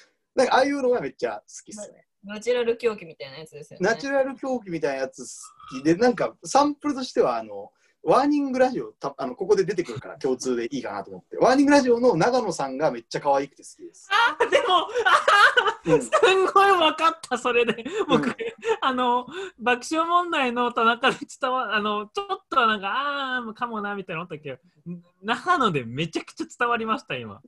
なんかああいうのがめっちゃ好きっすね。ナチュラル狂気みたいなやつですよね。ナチュラル狂気みたいなやつ好きで、なんかサンプルとしては、あの、ワーニングラジオたあの、ここで出てくるから共通でいいかなと思って、ワーニングラジオの長野さんがめっちゃ可愛くて好きです。あでもうん。すんごい分かったそれで。僕、うん。あの爆笑問題の田中で伝わあのちょっとはなんかああかもなみたいな思ったけどん長野でめちゃくちゃ伝わりました今。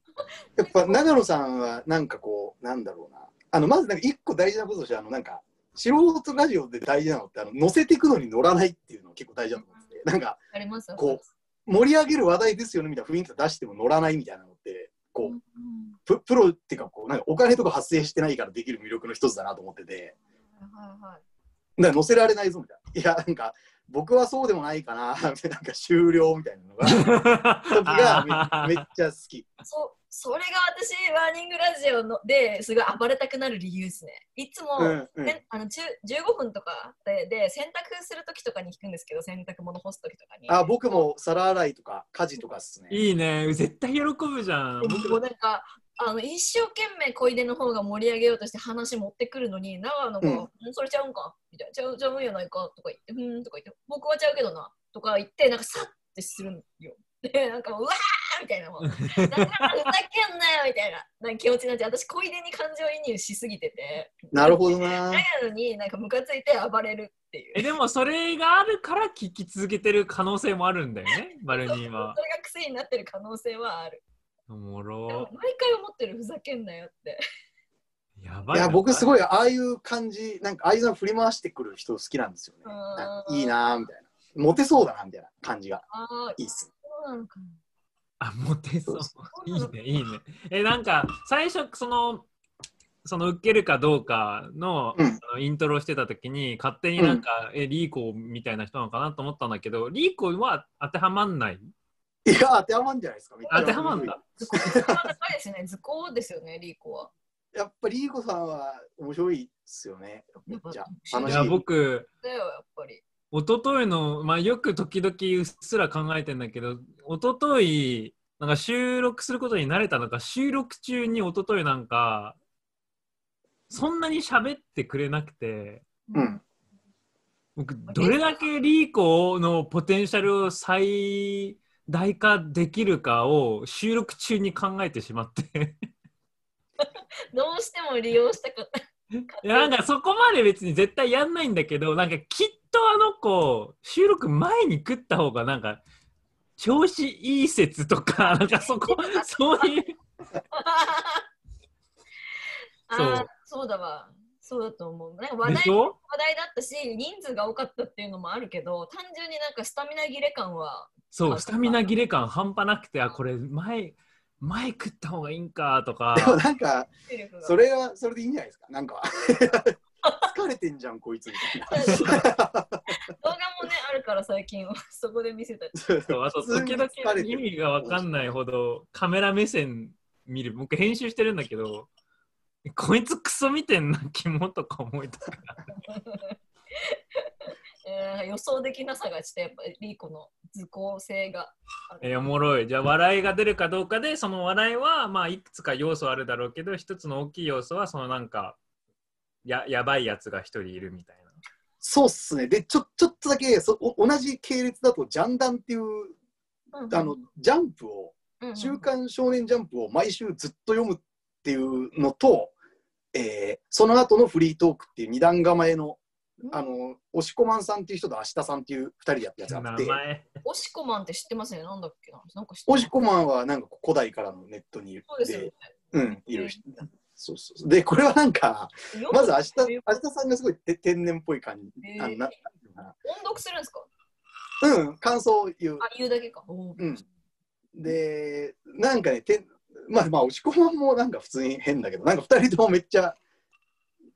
やっぱ長野さんはなんかこう、なんだろうな。あの、まずなんか一個大事なこととして、あの、なんか、素人ラジオで大事なのって、あの、乗せていくのに乗らないっていうのが結構大事だと思ってて、なんか、こう、盛り上げる話題ですよねみたいな雰囲気を出しても乗らないみたいなのって、こう、ププロっていうかこうなんかお金とか発生してないからできる魅力の一つだなと思ってて。はいはいだから乗せられないぞみたいな。いやなんか僕はそうでもないかなななんか終了みたいなのが 時がめめっちゃ好き。そそれが私ワーニングラジオのですごい暴れたくなる理由ですね。いつも、うんうん。ねあの10 15分とかでで洗濯するときとかに弾くんですけど洗濯物干すときとかに。あ僕も皿洗いとか家事とかっすね。いいね。絶対喜ぶじゃん。もうなんかあの一生懸命小出の方が盛り上げようとして話持ってくるのに長野が、うん。んそれちゃうんか？みたいな、ちゃうちゃうんやないか？とか言って、ふーんとか言って、僕はちゃうけどな。とか言って、なんかさってするんよ。で、なんかもう、うわーみたいなもん。だからふざけんなよみたいな。なんか気持ちになって、私、小出に感情移入しすぎてて、なるほどな。長野になんかムカついて暴れるっていう。えでもそれがあるから聞き続けてる可能性もあるんだよねバルニーは。それが癖になってる可能性はある。おもでもろ毎回思ってる、ふざけんなよって。やばいいや僕すいごいああいう感じなんかああいうの振り回してくる人好きなんですよね。いいなみたいな。モテそうだなみたいな感じが。ああ、いいっす。そうなのか。な。あモテそうそういいねいいねえなんか最初そのその受けるかどうかの,、うんあのイントロしてた時に勝手になんか、えリーコみたいな人なのかなと思ったんだけどリーコは当てはまんない？いや、当てはまんじゃないですか。当てはまんだ。図工ですね。図工ですよね、リーコは。やっぱりリーコさんは面白いっすよね。めっちゃ楽しい。いや僕だよ、やっぱり。一昨日の、まあ、よく時々うっすら考えてんだけど一昨日なんか収録することに慣れたのか収録中に一昨日なんかそんなに喋ってくれなくてうん。僕どれだけリーコのポテンシャルを最大化できるかを収録中に考えてしまって どうしても利用したかった。いやなんかそこまで別に絶対やんないんだけどなんかきっとあの子収録前に食った方がなんか調子いい説とか なんかそこ そういう あそうあ、そうだわ。そうだと思う。なんか話題話題だったし、人数が多かったっていうのもあるけど、単純になんかスタミナ切れ感は、そうスタミナ切れ感半端なくてあこれ前前食った方がいいんかとかでもなんか、それはそれでいいんじゃないですか？なんか、疲れてんじゃん、こいつみたいな。動画もね、あるから最近は、そこで見せたり。そうあと時々意味が分かんないほどカメラ目線見る僕編集してるんだけどこいつクソ見てんなキモとか思いたくえー 予想できなさがちょっとやっぱりリーコの図工性がある。えーおもろい。じゃあ、笑いが出るかどうかで、その笑いは、まあ、いくつか要素あるだろうけど、一つの大きい要素は、そのなんか、ややばいやつが一人いるみたいな。そうっすね。で、ちょちょっとだけそお同じ系列だと、ジャンダンっていう、うんあの、ジャンプを、うんうん週刊少年ジャンプを毎週ずっと読むっていうのと、えーその後のフリートークっていう二段構えの、あの、押しこまんさんっていう人と明日さんっていう二人でやったやつがあって、名前。オシコマンって知ってますねなんだっけななんか知ってます押しこまんはなんか古代からのネットにいるそうですよね。うん、いる人。そうそうそう。で、これはなんか、まず明日、明日さんがすごいて天然っぽい感じ。えーあのな音読するんですか？うん、感想を言う。あ、言うだけか。うん。で、なんかね、てんまあまあ、押し込まんもなんか普通に変だけど、なんか二人ともめっちゃ、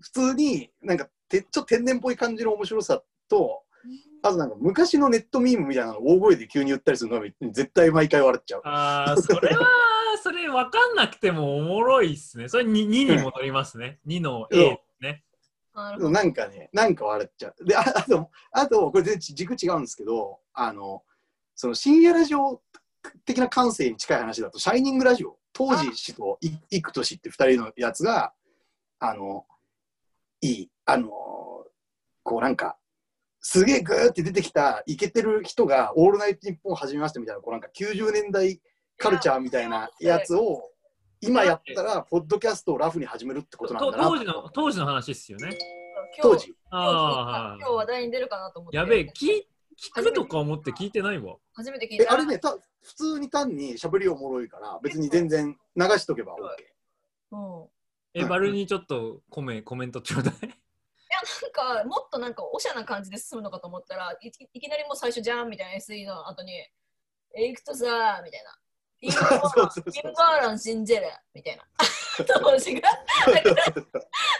普通になんかてちょっと天然っぽい感じの面白さと、あとなんか昔のネットミームみたいなのを大声で急に言ったりするのが絶対毎回笑っちゃう。ああ、それは、それ分かんなくてもおもろいっすね。それ 2, に戻りますね。2の A ですね。なるほど。なんかね、なんか笑っちゃう。で、ああと、あと、これ全然軸違うんですけど、あの、その深夜ラジオ的な感性に近い話だと、シャイニングラジオ、当時氏とい幾年って二人のやつが、あの、いい、あの、こうなんか、すげえグーって出てきたイケてる人が、オールナイトニッポ始めましたみたいな、こうなんか90年代カルチャーみたいなやつを、今やったら、ポッドキャストをラフに始めるってことなんとだな当時の当時の話っすよね。当時。あ今日話題に出るかなと思って。あ、やべえ、聞聞くとか思って聞いてないわ。え、初めて聞いた。あれね、た普通に単に喋りおもろいから、別に全然流しとけば OK。うん。え、バルにちょっとコメコメントちょうだい。なんかもっとなんかおしゃな感じで進むのかと思ったらいいきなりもう最初じゃんみたいな SE の後に「え行くとさ」みたいな 「インバーラン信じる」みたいな。当時が。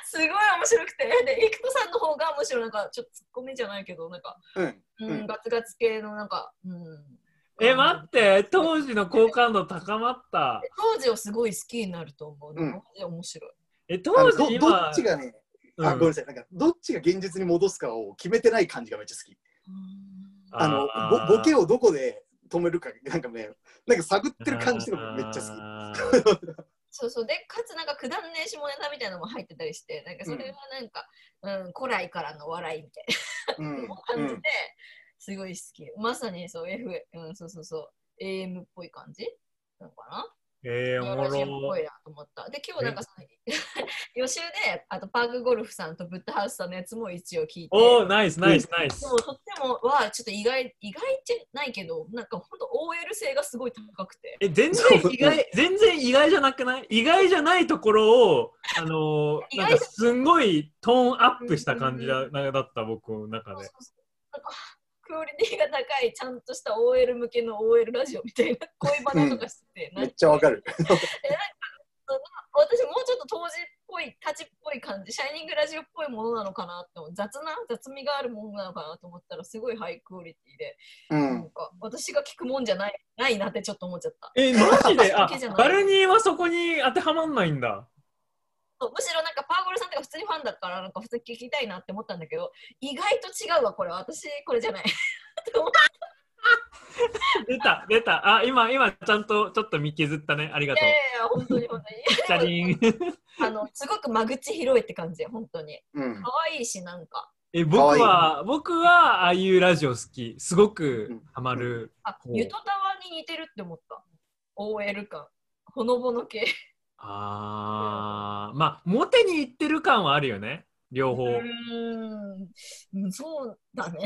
すごい面白くて。でイクトさんの方がむしろなんかちょっとツッコミじゃないけどなんか、うん。ううんん、ガツガツ系のなんか、うん、え、待って、当時の好感度高まった。当時をすごい好きになると思う、うん。マジで面白いえ、あ当時今どっちがね、あ、うん。ごめんなさい、なんかどっちが現実に戻すかを決めてない感じがめっちゃ好き。あのあー。ボボケをどこで止めるか、なんかね、なんか探ってる感じとかめっちゃ好き。好そうそう。でかつなんかくだんねえ下ネタみたいなのも入ってたりしてなんかそれはなんか、うん古来からの笑いみたいうん。な感じで、うんすごい好き。まさにそう F、うん、そうそうそう。AM っぽい感じなのかな？えー、おもラジオっぽろ。いなと思った。で今日なんかその 予習であとパークゴルフさんとブッダハウスさんのやつも一応聞いて。おー、ナイス、ナイス、ナイス。で。もとってもはちょっと意外意外じゃないけどなんか本当 OL 性がすごい高くて。え、全然意外、全然意外じゃなくない？意外じゃないところを、あのー、なんかすんごいトーンアップした感じだだった、僕の中で。なんかクオリティが高いちゃんとした OL 向けの OL ラジオみたいな 恋バナとかしてて、めっちゃわかる。私もうちょっと当時っぽい立ちっ感じ、シャイニングラジオっぽいものなのかなって雑な、雑味があるものなのかなと思ったら、すごいハイクオリティで、うなんん。か私が聞くもんじゃないないなってちょっと思っちゃった。え、マジで？あバルニーはそこに当てはまんないんだ。そうむしろなんかパーゴルさんとか普通にファンだからなんか普通に聞きたいなって思ったんだけど意外と違うわこれ私これじゃない出た、出た。あ、今、今、ちゃんとちょっと見削ったね。ありがとうや。いやいや本当に本当にチャリン。あのすごく間口広いって感じ本当にうん。可愛いしなんかえ、僕は、僕は、ああいうラジオ好き。すごくハマる。あほうゆとたわに似てるって思った OL 感ほのぼの系あー、まあ、モテに行ってる感はあるよね。両方。うーんうんそうだね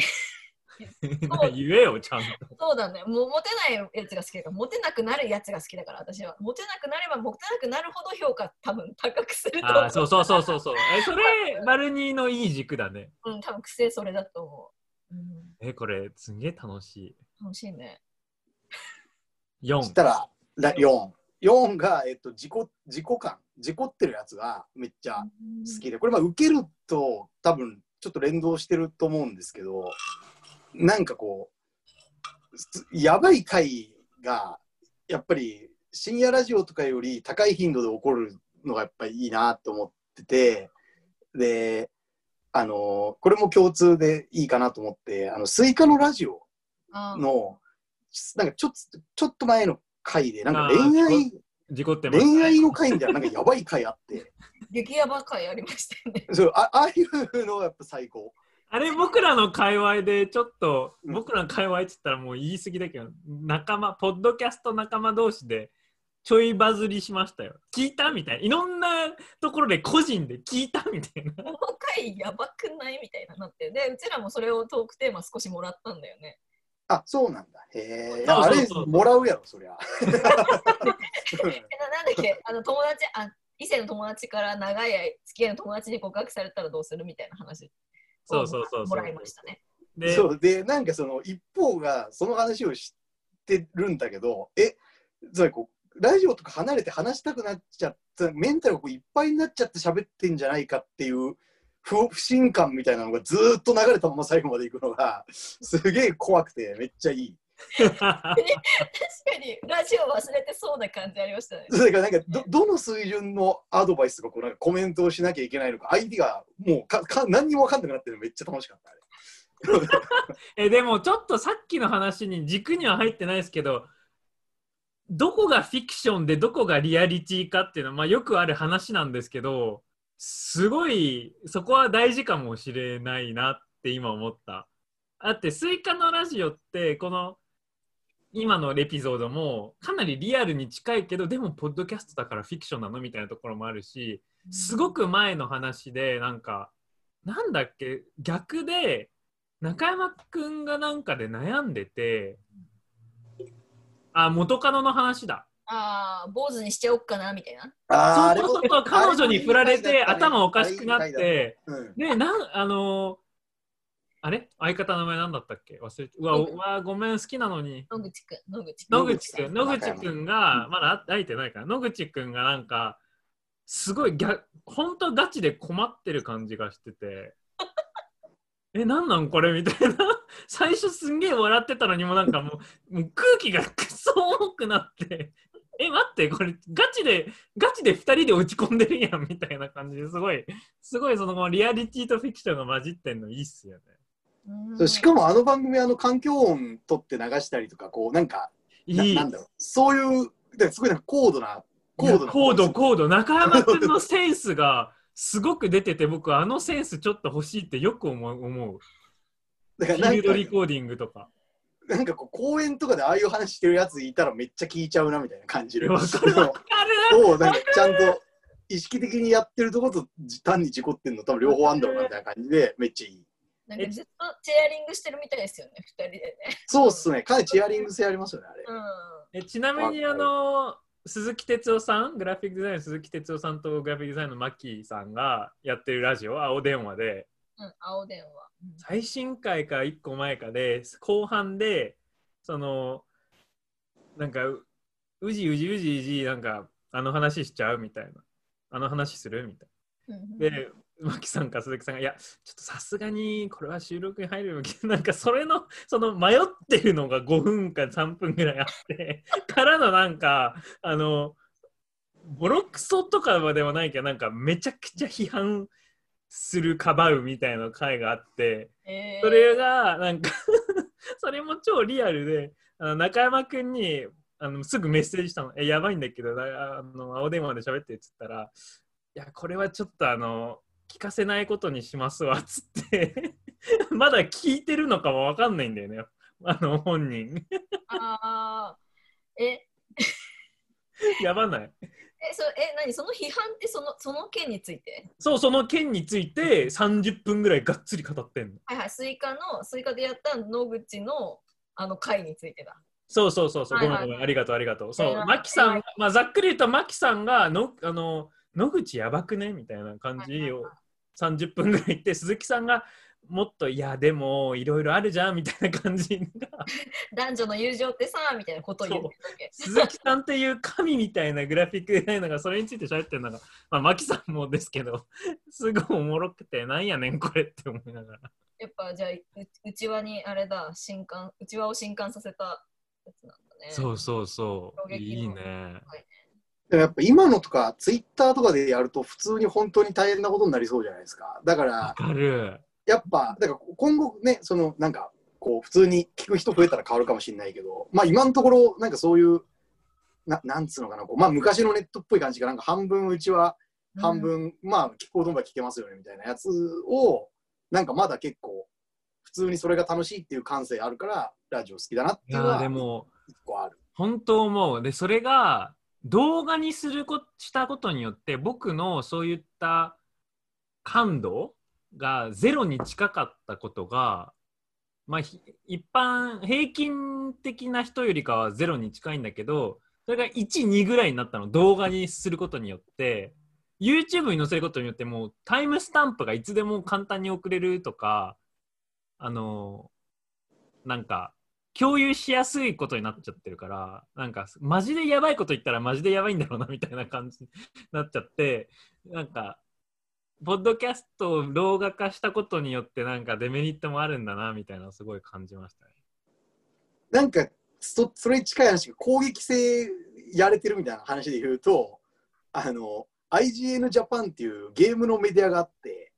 言えよ、ちゃんと。そうだね。もうモテないやつが好きだから、モテなくなるやつが好きだから、私は。モテなくなれば、モテなくなるほど評価多分高くすると思う。あーそうそうそうそうそう。え、それ、バルニーのいい軸だね。うん、多分癖それだと思う。うん、え、これ、すげえ楽し楽しいね。い。そし4。たら、ら4。4が、えっと、自己、自己感、事故ってるやつがめっちゃ好きで、これ、まあ、受けると、多分ちょっと連動してると思うんですけど、なんかこう、すやばい回が、やっぱり深夜ラジオとかより高い頻度で起こるのがやっぱりいいなと思ってて、で、あのこれも共通でいいかなと思って、あの、スイカのラジオの、なんかちょっと、ちょっと前の回で、なんか恋愛、事故ってます。恋愛の回みたいな、なんかやばい回あって、激ヤバ会ありましたよね。そうあああいうのがやっぱ最高。あれ、僕らの界隈でちょっと、うん僕らの界隈って言ったらもう言い過ぎだけど、仲間、ポッドキャスト仲間同士でちょいバズりしましたよ。聞いたみたいな。いろんなところで個人で聞いたみたいな。この回やばくないみたいななって。で、うちらもそれをトークテーマ少しもらったんだよね。あ、そうなんだ。へえ。あれもらうやろ、そりゃ。えななんだっけ？あの友達あ異性の友達から長い付き合いの友達に告白されたらどうするみたいな話そうそうそうそうもらいましたね。で、そうで、なんかその一方がその話を知ってるんだけど、え、つまりこう、ラジオとか離れて話したくなっちゃった、メンタルがこういっぱいになっちゃって喋ってんじゃないかっていう不不信感みたいなのがずーっと流れたまま最後まで行くのが、すげえ怖くてめっちゃいい。確かにラジオ忘れてそうな感じありましたね。それからなんかどどの水準のアドバイスとかこうなんかコメントをしなきゃいけないのか相手がもうかか何にも分かんなくなってるのめっちゃ楽しかったあれ えでもちょっとさっきの話に軸には入ってないですけどどこがフィクションでどこがリアリティかっていうのは、まあ、よくある話なんですけどすごいそこは大事かもしれないなって今思った。だってスイカのラジオってこの今のエピソードもかなりリアルに近いけどでもポッドキャストだからフィクションなのみたいなところもあるしすごく前の話でなんかなんだっけ逆で中山くんがなんかで悩んでてあ元カノの話だああ、坊主にしちゃおっかなみたいな。あーそうそうそう彼女に振られて頭おかしくなっ、て。でなんあのーあれ？相方の名前なんだったっけ？忘れてうわうわごめん好きなのに。野口くん、野口くん。野野口くん。野口くんがまだ会えてないから。野口くんがなんかすごい逆本当ガチで困ってる感じがしてて。えなんなんこれ？みたいな。最初すんげえ笑ってたのにもうなんかもうもう空気がくそ重くなってえ待ってこれガチでガチで2人で落ち込んでるやんみたいな感じですごいすごいそのリアリティとフィクションが混じってんのいいっすよね。しかもあの番組あの環境音取って流したりとかこうなんかいないなんだろう。そういうすごいなんか高度な高度な高度高度。中山君のセンスがすごく出てて僕あのセンスちょっと欲しいってよく思う思う。だからフィールドリコーディングとかなんかこう公園とかでああいう話してるやついたらめっちゃ聞いちゃうなみたいな感じるわかるなんかちゃんと意識的にやってるとこと単に事故ってんの多分両方あんだろうなみたいな感じでめっちゃいいなんかずっとチェアリングしてるみたいですよね、二人でね。そうっすねかなりチアリング性ありますよねあれうん。えちなみにあの鈴木哲夫さんグラフィックデザインの鈴木哲夫さんとグラフィックデザインのマッキーさんがやってるラジオ青電話でうん、青電話。うん。最新回か1個前かで後半でそのなんかううじうじうじうじなんかあの話しちゃうみたいな。あの話するみたいうんで、マキさんか鈴木さんが、いや、ちょっとさすがにこれは収録に入る なんかそれの、その迷ってるのが5分か3分ぐらいあって、からのなんか、あの、ボロクソとかではないけど、なんかめちゃくちゃ批判する、かばうみたいな回があって、えー。それがなんか それも超リアルであの中山君にあのすぐメッセージしたの「えやばいんだけどなあの青電話で喋って」っつったら「いやこれはちょっとあの聞かせないことにしますわ」っつって。まだ聞いてるのかもわかんないんだよね。あの本人。あー。え、やばないえ、そえ、何？その批判ってそのその件について？そうその件について30分ぐらいがっつり語ってんの。はいはい、スイカの、スイカでやった野口のあの回についてだ。そうそうそうそう、はいはい。ごめんごめん、ありがとうありがとう。そう、えーマキさんはい、まあざっくり言うと、マキさんがの、あの、野口やばくね？みたいな感じをはいはいはい。30分ぐらい言って、鈴木さんがもっと、いや、でも、いろいろあるじゃんみたいな感じが、男女の友情ってさ、みたいなことを言ってたわけ。鈴木さんっていう神みたいなグラフィックデザイナーがそれについて喋ってるのが、まあ、マキさんもですけど、すごいおもろくて、なんやねん、これって思いながら。やっぱじゃあ、う内輪にあれだ、新刊、内輪を新刊させたやつなんだね。そうそうそういいね。でもやっぱ今のとかツイッターとかでやると普通に本当に大変なことになりそうじゃないですか。だかわらかる。やっぱだから今後ねそのなんかこう普通に聞く人増えたら変わるかもしれないけどまあ今のところなんかそういうななんつうのかなこうまあ昔のネットっぽい感じがなんか半分うちはうん半分、まあ聞こうと思えば聞けますよねみたいなやつをなんかまだ結構普通にそれが楽しいっていう感性あるからラジオ好きだなっていうのはでも、一個ある。本当思う。で、それが動画にするこしたことによって、僕のそういった感度がゼロに近かったことが、まあ、一般、平均的な人よりかはゼロに近いんだけど、それが1、2ぐらいになったの、動画にすることによって、YouTube に載せることによって、もうタイムスタンプがいつでも簡単に送れるとか、あの、なんか、共有しやすいことになっちゃってるから、なんか、マジでやばいこと言ったらマジでやばいんだろうなみたいな感じになっちゃって、なんか、ポッドキャストを動画化したことによって、なんかデメリットもあるんだなみたいなすごい感じましたね。なんかそそれに近い話が攻撃性やれてるみたいな話で言うとあの IGN ジャパンっていうゲームのメディアがあって。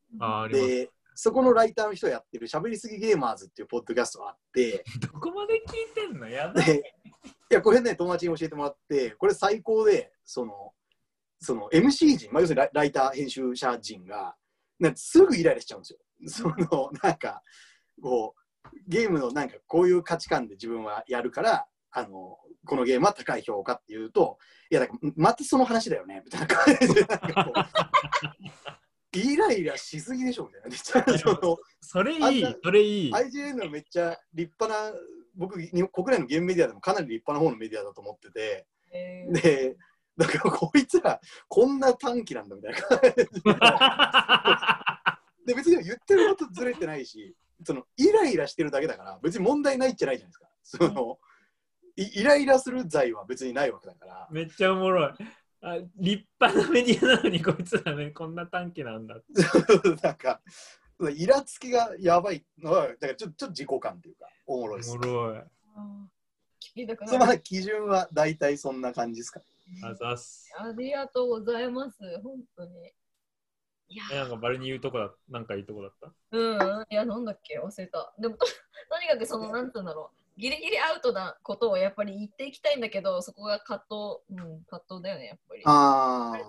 でそこのライターの人がやってる「しゃべりすぎゲーマーズ」っていうポッドキャストがあって どこまで聞いてんの？やばい。でいやこれね友達に教えてもらってこれ最高でそのその MC 陣、まあ、要するにライター編集者陣がなんかすぐイライラしちゃうんですよ。そのなんかこうゲームのなんかこういう価値観で自分はやるからあのこのゲームは高い評価っていうといやだからまたその話だよねみたいな感じでなんかこう イライラしすぎでしょみたいなめっちゃそのそれいいそれいい。IGN のめっちゃ立派な僕に国内のゲームメディアでもかなり立派な方のメディアだと思っててえーでだからこいつらこんな短期なんだみたいな感じでで別に言ってることずれてないしそのイライラしてるだけだから別に問題ないじゃないじゃないですかそのイイライラする罪は別にないわけだからめっちゃおもろい。あ立派なメディアなのにこいつらね、こんな短期なんだって。なんかイラつきがやばいのはだからちょちょっと自己感っていうかおもろいですおもろい。そ。の基準は大体そんな感じですかあざっす。ありがとうございます。本当に。いやえ、なんかバリに言うとこだ、なんかいいとこだった？うん、いや、なんだっけ、忘れた。でも、ととにかくその、なんて言うんだろう、ギリギリアウトなことをやっぱり言っていきたいんだけど、そこが葛藤、うん、葛藤だよね、やっぱり。あなん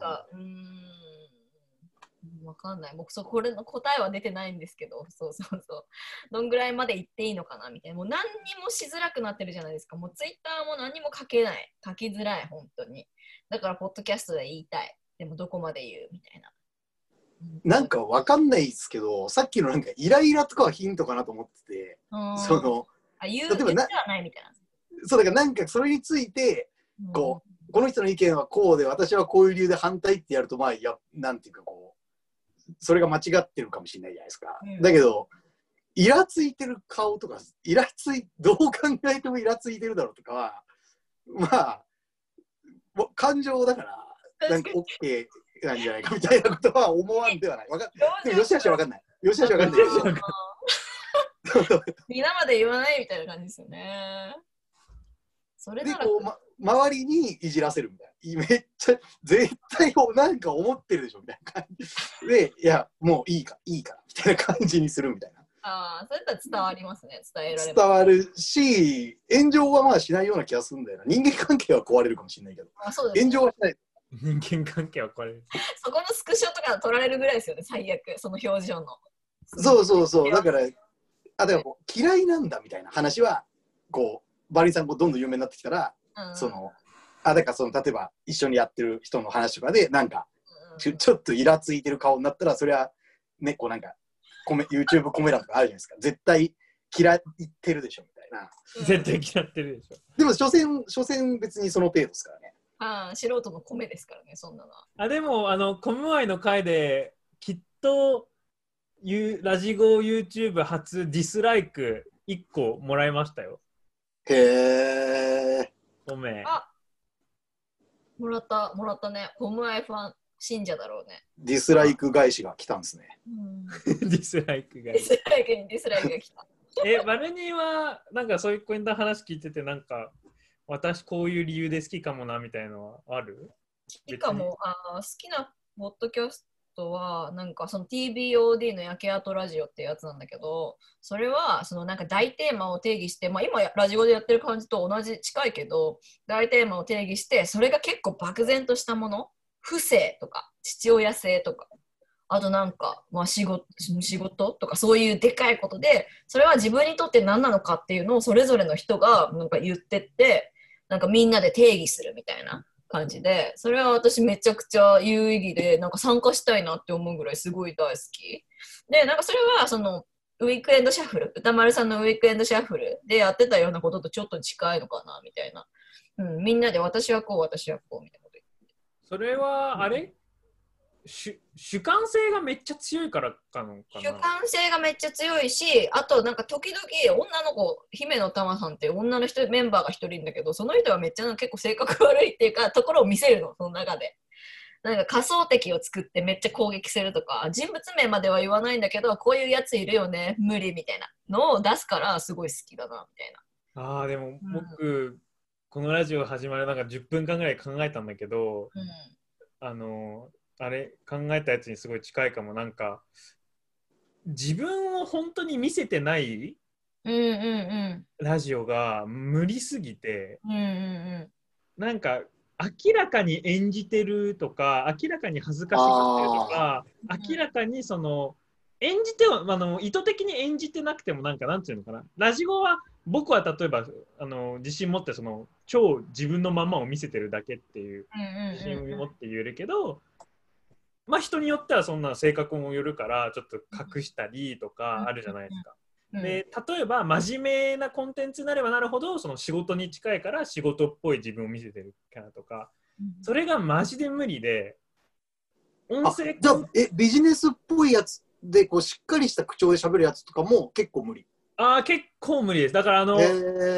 か、ん、わかんない。僕、そうこれの答えは出てないんですけど、そうそうそう。どんぐらいまで言っていいのかなみたいな。もう何にもしづらくなってるじゃないですか。もうツイッターも何にも書けない。書きづらい、本当に。だから、ポッドキャストで言いたい。でも、どこまで言うみたいな。なんかわかんないですけどさっきのなんかイライラとかはヒントかなと思ってて、うん、そのあ言う例えばなないみたいな。そうだからなんかそれについてここの人の意見はこうで私はこういう理由で反対ってやるとまあいやなんていうかこうそれが間違ってるかもしれないじゃないですか、うんだけどイラついてる顔とかイラついどう考えてもイラついてるだろうとかはまあ感情だからなんか OK なんじゃないかみたいなことは思わんではない。わかでも、吉橋はわかんない。吉橋はわかんない。皆 まで言わないみたいな感じですよね。それでなら、周りにいじらせるみたいな。めっちゃ、絶対なんか思ってるでしょみたいな感じ。で、いや、もういいか、いいから、みたいな感じにするみたいな。ああ、それだったら伝わりますね。伝えられ伝ます。わるし、炎上はまあしないような気がするんだよな。人間関係は壊れるかもしれないけど、あそうです炎上はしない。人間関係はこれ。そこのスクショとか撮られるぐらいですよね、最悪、その表情の。そうそうそう。だから、あ、でも嫌いなんだみたいな話は、こう、バリンさんこうどんどん有名になってきたら、うん、その、あ、だからその、例えば一緒にやってる人の話とかで、なんか、うん、ちょ ちょっとイラついてる顔になったら、それは、ね、こうなんか、コメ YouTube コメ欄とかあるじゃないですか。絶対嫌ってるでしょ、みたいな。絶対嫌ってるでしょ。でも、所詮、所詮別にその程度ですからね。ああ素人の米ですからね、そんなのは。あでもあのコムアイの回できっとゆラジゴ YouTube 初ディスライク1個もらいましたよ。へえ。ごめん。あもらった、もらったね。コムアイファン信者だろうね。ディスライク返しが来たんですね。うん、ディスライクがディ。スライクにディスライクが来た。え、バルニーはなんかそういうコインの話聞いててなんか私こういう理由で好きかもなみたいのはある？しかもあー好きなポッドキャストはなんかその TBOD の焼け跡ラジオってやつなんだけどそれはそのなんか大テーマを定義して、まあ、今ラジオでやってる感じと同じ近いけど大テーマを定義してそれが結構漠然としたもの不正とか父親性とかあとなんか、まあ、仕事仕事とかそういうでかいことでそれは自分にとって何なのかっていうのをそれぞれの人がなんか言ってってなんかみんなで定義するみたいな感じでそれは私めちゃくちゃ有意義でなんか参加したいなって思うぐらいすごい大好き。でなんかそれはそのウィークエンドシャッフル歌丸さんのウィークエンドシャッフルでやってたようなこととちょっと近いのかなみたいな、うん、みんなで私はこう私はこうみたいなことそれはあれ？主主観性がめっちゃ強いからかのかな。主観性がめっちゃ強いしあとなんか時々女の子姫野玉さんって女の人メンバーが一人いるんだけどその人はめっちゃ結構性格悪いっていうかところを見せるのその中で。なんか仮想敵を作ってめっちゃ攻撃するとか人物名までは言わないんだけどこういうやついるよね無理みたいなのを出すからすごい好きだなみたいな。ああでも僕、このラジオ始まるなんか10分間ぐらい考えたんだけどうん。あのあれ考えたやつにすごい近いかも。なんか自分を本当に見せてないラジオが無理すぎてうんうんうん。なんか明らかに演じてるとか明らかに恥ずかしがってるとか明らかにその演じてはあの意図的に演じてなくてもなんかなんていうのかな。ラジゴは僕は例えばあの自信持ってその超自分のままを見せてるだけっていううん。自信を持って言えるけど、まあ人によってはそんな性格もよるからちょっと隠したりとかあるじゃないですか。うん。で例えば真面目なコンテンツになればなるほどその仕事に近いから仕事っぽい自分を見せてるからとかそれがマジで無理で音あ声じゃあえビジネスっぽいやつでこうしっかりした口調で喋るやつとかも結構無理？あー結構無理です。だからあの、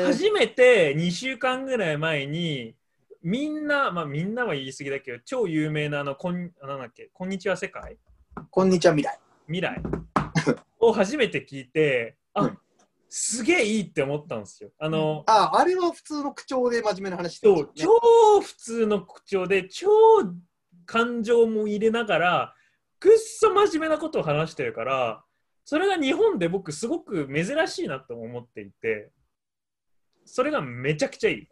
初めて2週間ぐらい前にみんなまあみんなは言い過ぎだけど超有名なあのこんあなんだっけこんにちは世界？こんにちは未来。未来？を初めて聞いてあ、うん。すげえいいって思ったんですよ。あの、ああれは普通の口調で真面目な話してね。超普通の口調で超感情も入れながらくっそ真面目なことを話してるからそれが日本で僕すごく珍しいなと思っていてそれがめちゃくちゃいい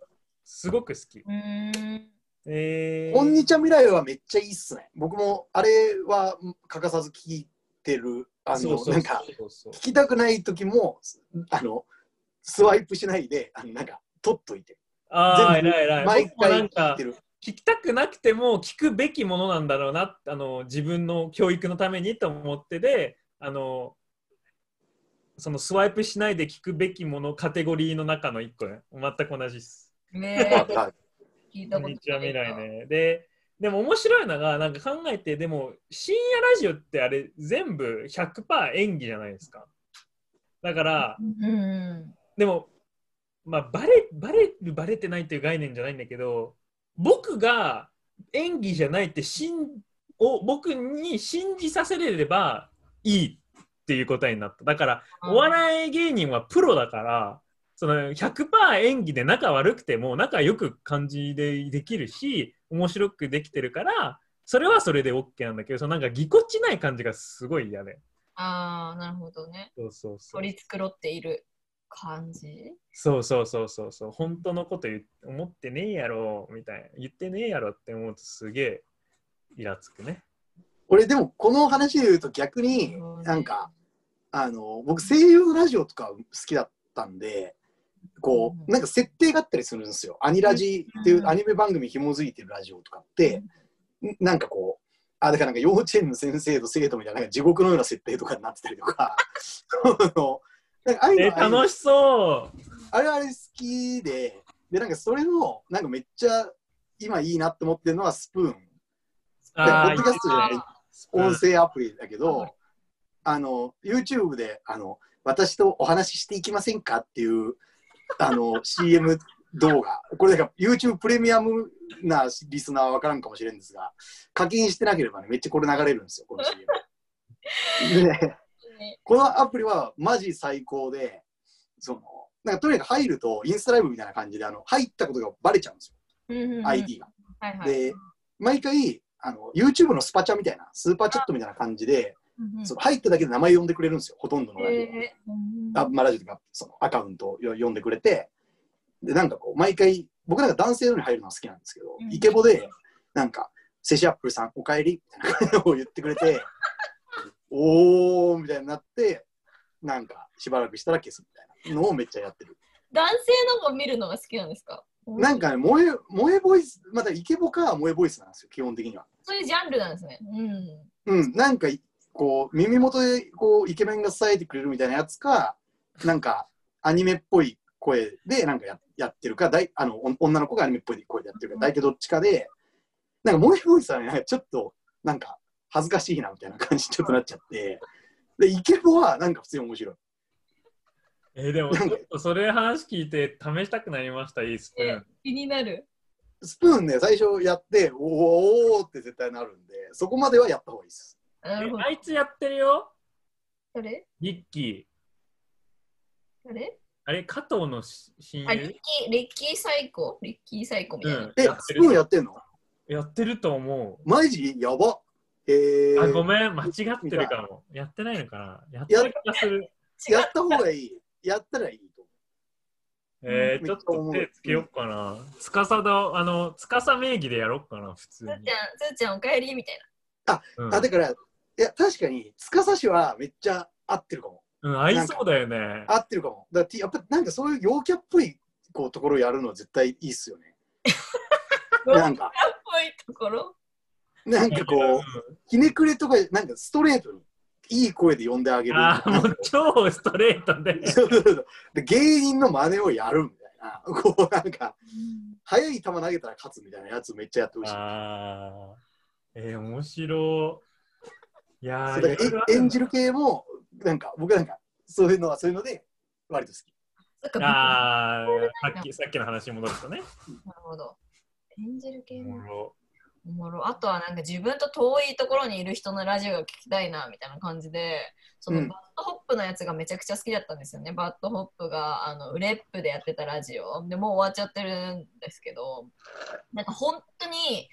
すごく好き、うんえーこんにちは未来はめっちゃいいっすね。僕もあれは欠かさず聞いてる。あのなんか聞きたくない時もあのスワイプしないであのなんか取っといて。ああ全部偉い偉い毎回聞いんかてる。聞きたくなくても聞くべきものなんだろうなあの自分の教育のためにと思ってであのそのスワイプしないで聞くべきものカテゴリーの中の一個ね全く同じです。ね聞いたことない未来ね。ででも面白いのがなんか考えてでも深夜ラジオってあれ全部100%演技じゃないですか。だからうんうんでも、まあ、バレバレるバレてないっていう概念じゃないんだけど僕が演技じゃないって信を僕に信じさせれればいいっていう答えになった。だから、うんお笑い芸人はプロだから、その100%演技で仲悪くても仲良く感じでできるし、面白くできてるから、それはそれで OK なんだけど、そのなんかぎこちない感じがすごい嫌で。ああ、なるほどね。そうそうそう。取り繕っている感じ？そうそうそうそうそう。本当のこと言っ思ってねえやろみたいな。言ってねえやろって思うとすげえイラつくね。俺でもこの話で言うと逆になんかあの僕声優のラジオとか好きだったんでこうなんか設定があったりするんですよ。アニラジっていうアニメ番組紐づいてるラジオとかってんなんかこうあだからなんか幼稚園の先生と生徒みたいななんか地獄のような設定とかになってたりとか。なんかああいうえの楽しそう。あれあれ好きででなんかそれのなんかめっちゃ今いいなって思ってるのはスプーン。あーポッドキャストじゃない。うん音声アプリだけど、あの YouTube であの私とお話ししていきませんかっていうあの CM 動画これだから YouTube プレミアムなリスナーは分からんかもしれんですが課金してなければねめっちゃこれ流れるんですよこの CM でねこのアプリはマジ最高でそのなんかとにかく入るとインスタライブみたいな感じであの入ったことがバレちゃうんですよ、ID が。はいはい。で毎回あの YouTube のスパチャみたいなスーパーチャットみたいな感じで、うんうん。その入っただけで名前呼んでくれるんですよほとんどのラジオ、えー。うんあまあ、ラジオとかそのアカウントを呼んでくれてでなんかこう毎回僕なんか男性のに入るのが好きなんですけど、うん。イケボでなんか「セシアップルさんおかえり」みたいなを言ってくれて おーみたいになってなんかしばらくしたら消すみたいなのをめっちゃやってる。男性のも見るのが好きなんですか？なんかね萌え萌えボイスまたイケボか萌えボイスなんですよ基本的には。そういうジャンルなんですね。うん。うん、なんかこう耳元でこうイケメンが伝えてくれるみたいなやつかなんかアニメっぽい声でなんかややってるかだいあのお女の子がアニメっぽい声でやってるか大体どっちかでなんか萌えボイスはねちょっとなんか恥ずかしいなみたいな感じにちょっとなっちゃってでイケボはなんか普通に面白いえーでもちょっとそれ話聞いて試したくなりました、いいスプーン。気になる。スプーンね最初やっておーおーって絶対なるんでそこまではやった方がいいですなるほど。あいつやってるよ、誰リッキー。誰あれ、加藤のし親あ、リッ友キー、リッキーサイコ？リッキーサイコみたいな。うん。えやってる。スプーンやってんの？やってると思マジ？やば。えう。ー、あ、ごめん、間違ってるかも。やってないのかな？やってる気がする。やった方がいい。やったらいいと思えー、ちょっと手つけよっかな。つかさだ、あの、つかさ名義でやろっかな、普通に。つーちゃん、。つーちゃんおかえりみたいうん。うあだからいや確かに司氏はめっちゃ合ってるかも。うん、合いそうだよね。合ってるかも。だからやっぱなんかそういう陽キャっぽいこうところをやるのは絶対いいっすよね。な。なんか。っぽいところ？なんかこうひねくれとかなんかストレートにいい声で呼んであげるあーもう超ストレートで。そうそうそう。で芸人の真似をやるみたいな。こうなんか速い球投げたら勝つみたいなやつめっちゃやってほしい。ああ。えー、面白い。いや演じる系もなんか僕なんかそういうのはそういうので割と好きああ、さっきさっきの話に戻るとね。なるほど。演じる系もろおもろあとはなんか自分と遠いところにいる人のラジオが聞きたいなみたいな感じでそのうんバッドホップのやつがめちゃくちゃ好きだったんですよね、バッドホップがあのウレップでやってたラジオでもう終わっちゃってるんですけどなんか本当に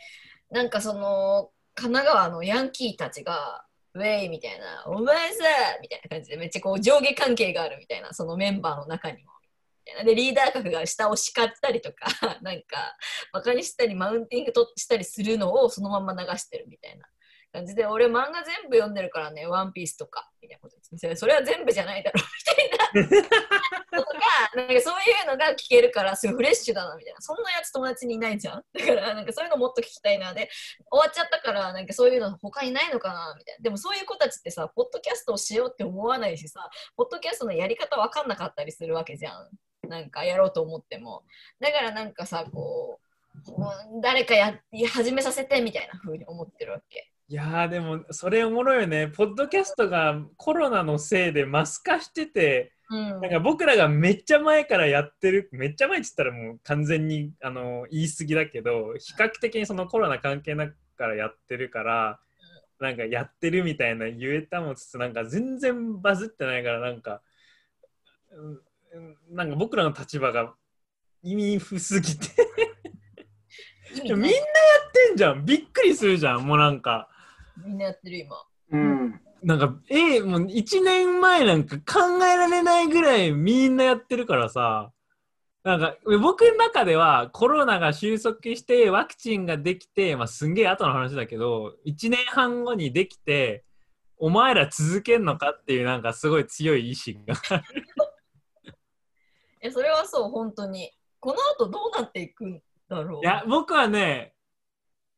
なんかその神奈川のヤンキーたちがウェイみたいな、お前さみたいな感じでめっちゃこう上下関係があるみたいな、そのメンバーの中にも。で、リーダー格が下を叱ったりとか、なんか、バカにしたり、マウンティングしたりするのをそのまま流してるみたいな感じで、俺漫画全部読んでるからね、ワンピースとか、みたいなことですね。それは全部じゃないだろう、みたいな。とか、なんかそういうのが聞けるから、すごいフレッシュだな、みたいな。そんなやつ友達にいないじゃん？だから、なんかそういうのもっと聞きたいな。で、終わっちゃったから、なんかそういうの他にないのかな、みたいな。でもそういう子たちってさ、ポッドキャストをしようって思わないしさ、ポッドキャストのやり方わかんなかったりするわけじゃん。なんかやろうと思っても。だからなんかさ、こう誰かや始めさせてみたいな風に思ってるわけ。いやーでもそれおもろいよね。ポッドキャストがコロナのせいでマス化してて、うん。なんか僕らがめっちゃ前からやってる、めっちゃ前って言ったらもう完全にあの言い過ぎだけど、比較的にそのコロナ関係なくからやってるから、なんかやってるみたいな言えたもつつなんか全然バズってないからなんか、うんうんなんか僕らの立場が意味不すぎて みんなや味ってんじゃんびっくりするじゃんもうなんかみんなやってる今。うん。なんかえもう1年前なんか考えられないぐらいみんなやってるからさなんか僕の中ではコロナが収束してワクチンができて、まあ、すんげえ後の話だけど1年半後にできてお前ら続けんのかっていうなんかすごい強い意志が え、それはそう、本当に。この後どうなっていくんだろう。いや僕はね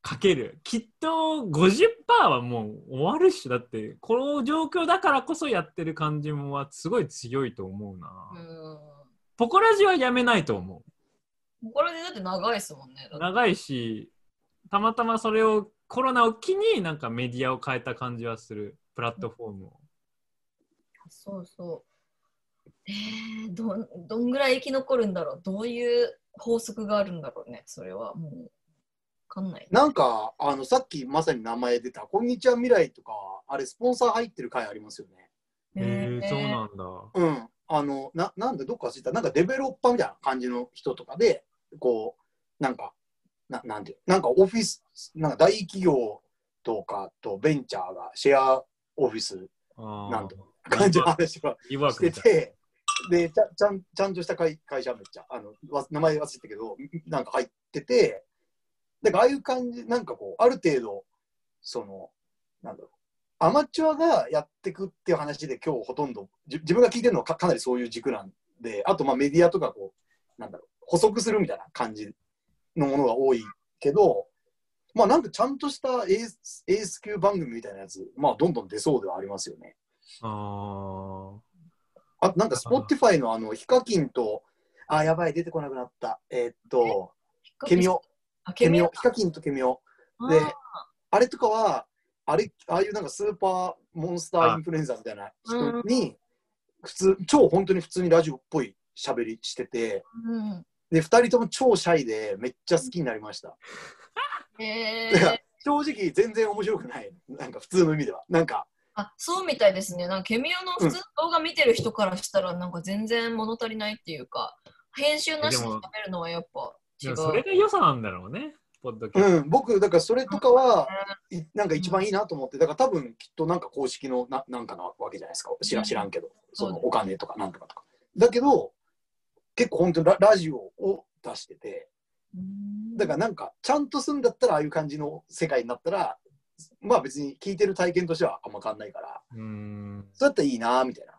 かける。きっと50%はもう終わるしだってこの状況だからこそやってる感じもはすごい強いと思うな、うん。ポコラジはやめないと思う。これでだって長いですもんね。長いしたまたまそれをコロナを機になんかメディアを変えた感じはする。プラットフォームを、そうそう。えー、どんどんぐらい生き残るんだろう。どういう法則があるんだろうね。それはもう。わかんない。なんか、あの、さっきまさに名前出た、こんにちは未来とか、あれ、スポンサー入ってる回ありますよね。へえそうんなんだうん。あの、な、なんでどっか忘れた、なんかデベロッパーみたいな感じの人とかで、こう、なんか、ななんていう、なんかオフィス、なんか大企業とかとベンチャーがシェアオフィスなんと感じの話はリワーしてて、で、ちゃちゃんちゃんとした会会社めっちゃ、あのわ名前忘れたけど、なんか入ってて、だからああいう感じ、なんかこう、ある程度、その、なんだろう、アマチュアがやってくっていう話で今日ほとんど、じ自分が聞いてるのはかかなりそういう軸なんで、あとまあメディアとかこう、なんだろう、補足するみたいな感じのものが多いけど、まあなんかちゃんとしたエースエース級番組みたいなやつ、まあどんどん出そうではありますよね。ああとなんか Spotify のあの、ヒカキンと、あ、やばい、出てこなくなった。えーっと、ケミオ、あケミオヒカキンとケミオ。でああれとかは、あれ、ああいうなんかスーパーモンスターインフルエンザみたいな人に、普通、超本当に普通にラジオっぽい喋りしてて、ーうんで、二人とも超シャイでめっちゃ好きになりました。えー、正直全然面白くない。なんか普通の意味では。なんか、あそうみたいですね。なんかケミオの普通の動画見てる人からしたら、なんか全然物足りないっていうか、編集なしで食べるのはやっぱ違う。それが良さなんだろうねポッドキャストうん、僕、だからそれとかは、いなんか一番いいなと思って、だから多分きっとなんか公式のななんかなわけじゃないですか。知ら知らんけど、そのお金とかなんとかとか。だけど、結構本当にララジオを出してて、うんだからなんかちゃんとするんだったらああいう感じの世界になったら、まあ別に聞いてる体験としてはあんま変わんないから、うーんそうやったらいいなみたいな。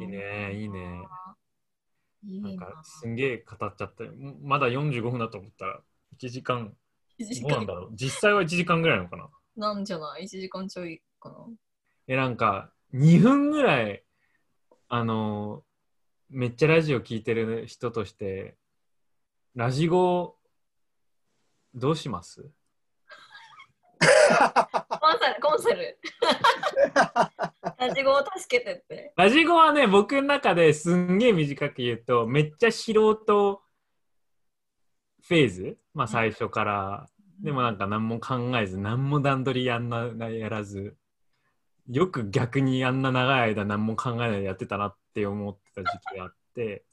いいねいいねななんかすんげえ語っちゃったよ。まだ45分だと思ったら1時間1時間。どうなんだろう？実際は1時間ぐらいなのかな？なんじゃない ?1 時間ちょいかな。えなんか2分ぐらいあのめっちゃラジオ聞いてる人としてラジゴどうしますコンサル、コンサル。ラジゴを助けてって。ラジゴはね僕の中ですんげえ短く言うとめっちゃ素人フェーズ。まあ最初から。でもなんか何も考えず何も段取りやんなやらず。よく逆にあんな長い間何も考えないでやってたなって思ってた時期があって。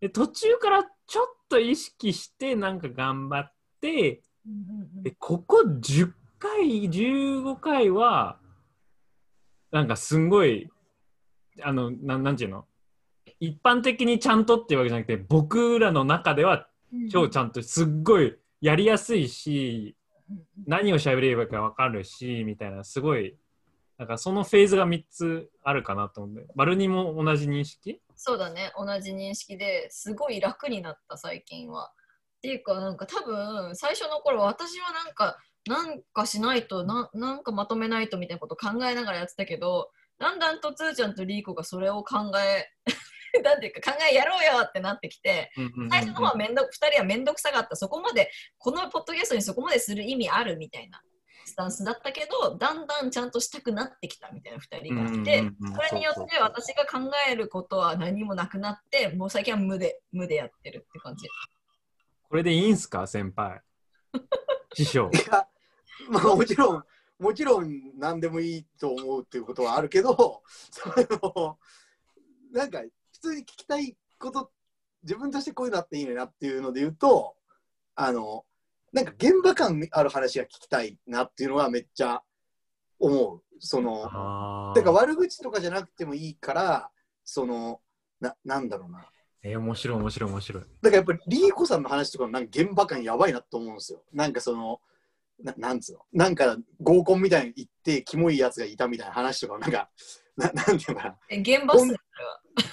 で途中からちょっと意識してなんか頑張ってでここ10回15回はなんかすんごいあのななんていうの？一般的にちゃんとっていうわけじゃなくて僕らの中では超ちゃんとすっごいやりやすいし何を喋ればいいか分かるしみたいなすごいなんかそのフェーズが3つあるかなと思って丸にも同じ認識？そうだね、同じ認識ですごい楽になった最近は。っていうか、なんか多分最初の頃私はなんか、なんかしないとな、なんかまとめないとみたいなこと考えながらやってたけど、だんだんとつーちゃんとリーコがそれを考え、なんていうか考えやろうよってなってきて、最初の方はめんどく、2人はめんどくさかった。そこまで、このポッドキャストにそこまでする意味あるみたいなスタンスだったけど、だんだんちゃんとしたくなってきたみたいな2人がいて、それによって私が考えることは何もなくなって、もう最近は無で、無でやってるって感じ。これでいいんすか先輩。師匠まあもちろん、もちろん何でもいいと思うっていうことはあるけど、そのなんか普通に聞きたいこと、自分としてこういうのあっていいねなっていうので言うと、あの、なんか現場感ある話が聞きたいなっていうのはめっちゃ思う。その、あてか悪口とかじゃなくてもいいから、その、ななんだろうな。えー、面白い面白い面白い。だからやっぱりリーコさんの話とかのなんか現場感やばいなと思うんですよ。なんかその、ななんつうの？なんか合コンみたいに行ってキモいやつがいたみたいな話とかなんか、ななんていうのかな？え現場っ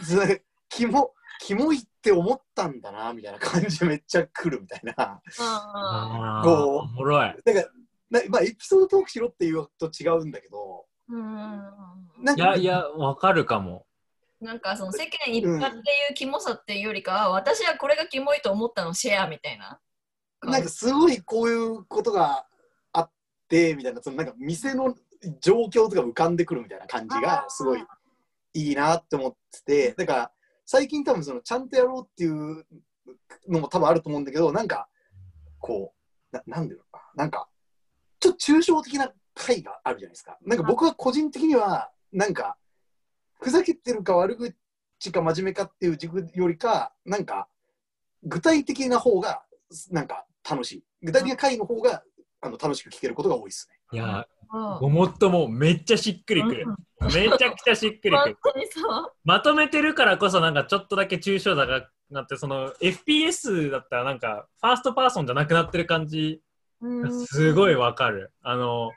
すね、キモ、キモいって思ったんだなみたいな感じでめっちゃ来るみたいな。あああ、こうおもろい。だから、なまあ、エピソードトークしろっていうと違うんだけど、ーうんいなんかやいや、わかるかも。なんかその世間一般っていうキモさっていうよりかは、私はこれがキモいと思ったのシェアみたいな。なんかすごいこういうことがあってみたいなそのなんか店の状況とか浮かんでくるみたいな感じがすごいいいなって思っててだから最近多分そのちゃんとやろうっていうのも多分あると思うんだけどなんかこうななんだろうななんかちょっと抽象的な回があるじゃないですか。なんか僕は個人的にはなんかふざけてるか悪口か真面目かっていう軸よりかなんか具体的な方がなんか楽しい。具体的な回の方があの楽しく聞けることが多いですね。いや、うんごもっともめっちゃしっくりくる。めちゃくちゃしっくりく本る。当にそう。まとめてるからこそなんかちょっとだけ抽象度がなってその FPS だったらなんかファーストパーソンじゃなくなってる感じがすごいわかる。あの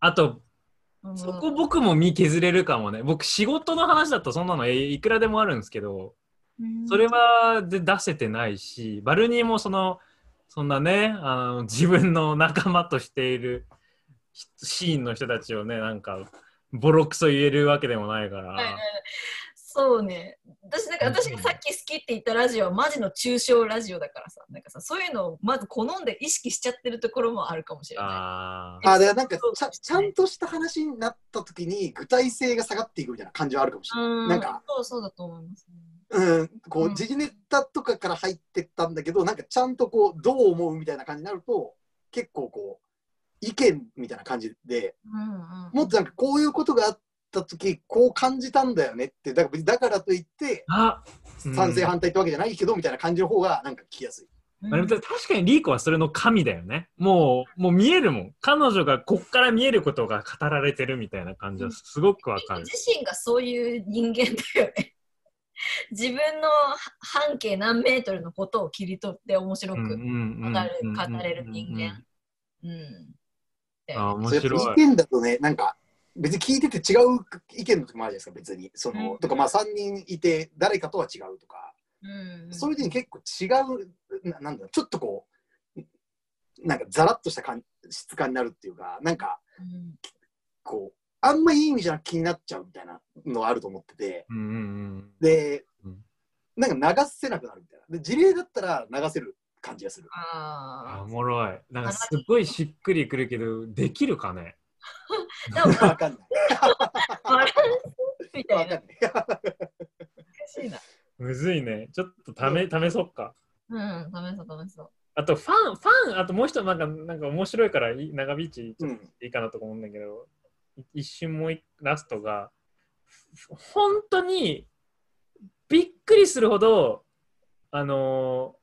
あとうんそこ僕も身削れるかもね。僕仕事の話だとそんなのえいくらでもあるんですけどそれはで出せてないしバルニーもそのそんなねあの自分の仲間としているシーンの人たちをねなんかボロクソ言えるわけでもないから。はいはいそうね。私なんか私がさっき好きって言ったラジオはマジの抽象ラジオだからさ、なんかさそういうのをまず好んで意識しちゃってるところもあるかもしれなああだからなんかそうちゃちゃんとした話になった時に具体性が下がっていくみたいな感じはあるかもしい。れない。うんなんか、そうそうだと思います、ね。うん、こううん時事ネタとかから入ってったんだけど、なんかちゃんとこうどう思うみたいな感じになると結構こう意見みたいな感じでうんうん、もっとなんかこういうことがあった時こう感じたんだよねってだから別にだからといってあうん賛成反対ってわけじゃないけどみたいな感じの方がなんか聞きやすい。まあでも確かにリーコはそれの神だよね。もう、もう見えるもん。彼女がこっから見えることが語られてるみたいな感じはすごくわかる。自身がそういう人間だよね。自分の半径何メートルのことを切り取って面白く語れる人間。うん。あ、面白い。意見だとね、なんか別に聞いてて違う意見の時もあるじゃないですか、別に。その、うんとか、まあ3人いて誰かとは違うとか、うん、そういう時に結構違う、ななんだろう、ちょっとこう、なんかザラッとした感質感になるっていうか、なんかうんこう、あんまいい意味じゃなく気になっちゃうみたいなのはあると思ってて、うんうんうん。でうん、なんか流せなくなるみたいな。で、事例だったら流せる感じがする。あ、あおもろい。なんかすっごいしっくりくるけど、できるかね？あ。でも、わかんない。みたいな。わかんない。難しいな。むずいね。ちょっとため、試そっか。うん、ダメそう、ダメそう。あと、ファン、ファン、あともう一つなんか、なんか面白いからいい、長引きちょっといいかなとか思うんだけど、い一瞬もう一ラストが、ふ本当にびっくりするほど、あのー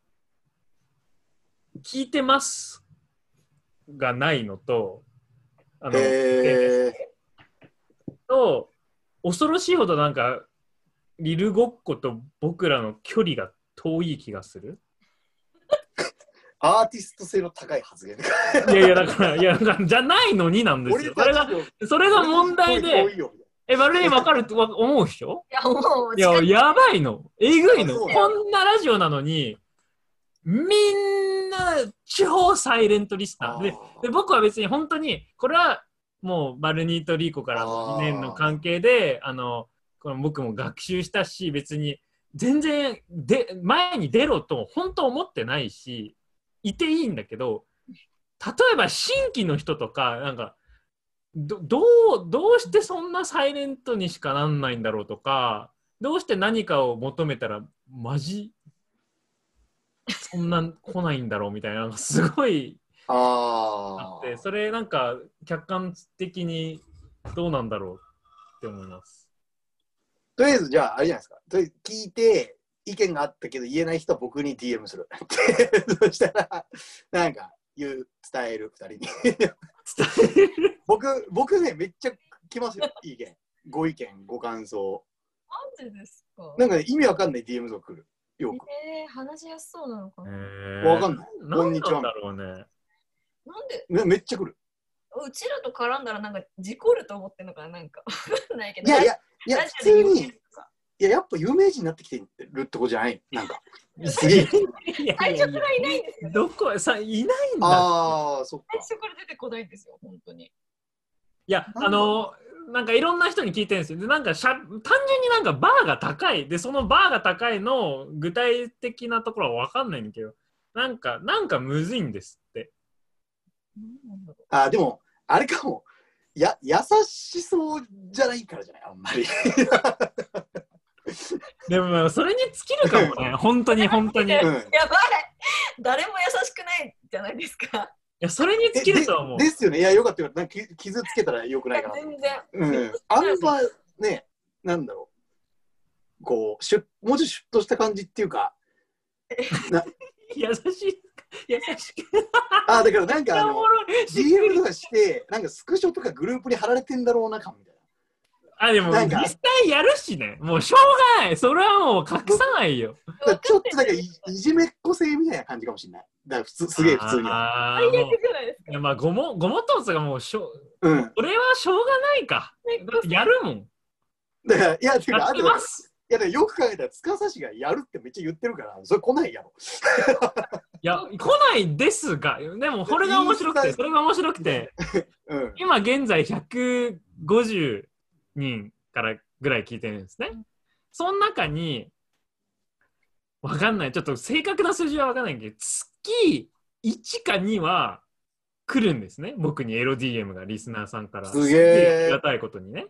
聞いてますがないのと、あの、えと、恐ろしいほどなんか、リルごっこと僕らの距離が遠い気がする。アーティスト性の高い発言。いやいや、だから、いや、じゃないのになんです俺よ。それが、とそれが問題で、え、バルニー分かるっ思うでしょいや、もう、いや、やばいの。えぐいの。こんなラジオなのに、みんな超サイレントリスナー。で、で僕は別に本当に、これはもうバルニーとリーコからの2年の関係で、あの、この僕も学習したし、別に全然で前に出ろと本当思ってないし、いていいんだけど、例えば新規の人とか、なんか、どどうどうしてそんなサイレントにしかなんないんだろうとかどうして何かを求めたらマジ？そんな来ないんだろうみたいなすごいああ。って、それなんか客観的にどうなんだろうって思います。とりあえず、じゃあ、あれじゃないですか。とりあえず聞いて、意見があったけど言えない人は僕に DM する。そしたら、なんか、言う、伝える、二人に。伝える 僕、僕ね、めっちゃ来ますよ、意見。ご意見、ご感想。マジですか？なんかね、意味わかんない DM が来る。よく。えー、話しやすそうなのかな、わかんない。なんこんにちはなんだろうね。なんで？めめっちゃ来る。うちらと絡んだらなんか事故ると思ってんのかな？なんか。わかんないけど。いやいや、いや、ラ普通に、いや、やっぱ有名人になってきてるってことじゃない？なんか。すげえ。いや最初からいないんですよ。どこさいないんだ。ああ、そっ最か。初から出てこないんですよ、本当に。いや、あの、なんかいろんな人に聞いてるんですよ。で、なんかしゃ、単純になんかバーが高い。で、そのバーが高いの具体的なところはわかんないんだけど、なんか、なんかむずいんですって。あーでも、あれかも。や、優しそうじゃないからじゃない？あんまり。でも、それに尽きるかもね。本当に、本当に。やばい誰も優しくないじゃないですか。や、それに尽きると思うで。ですよね。いや、よかったよ。なんかき傷つけたらよくないかな。全然。うん。あんまね、なんだろう。こう、シュッもうちょいシュッとした感じっていうか、優しい。優しく。あーだからなんかあの DM とかして、なんかスクショとかグループに貼られてんだろうな感みたいあ、でも、なんか実際やるしね。もうしょうがない。それはもう隠さないよ。ちょっとなんかいいじめっこ性みたいな感じかもしれない。だから普通、すげえ普通には。あーもう最悪じゃないですか。いやまあ、ごも、ごもとつがもうしょう、うん。それはしょうがないか。だってやるもん。だから、いや、てか、やっています。や、だからよく考えたら、司しがやるってめっちゃ言ってるから、それ来ないやろ。いや、来ないですが、でも、これが面白くて、それが面白くて、うん。今現在150人からぐらい聞いてるんですね。その中に、わかんない。ちょっと正確な数字はわかんないけど、月1か2は来るんですね。僕にエロ DM がリスナーさんから。すげえありがたいことにね。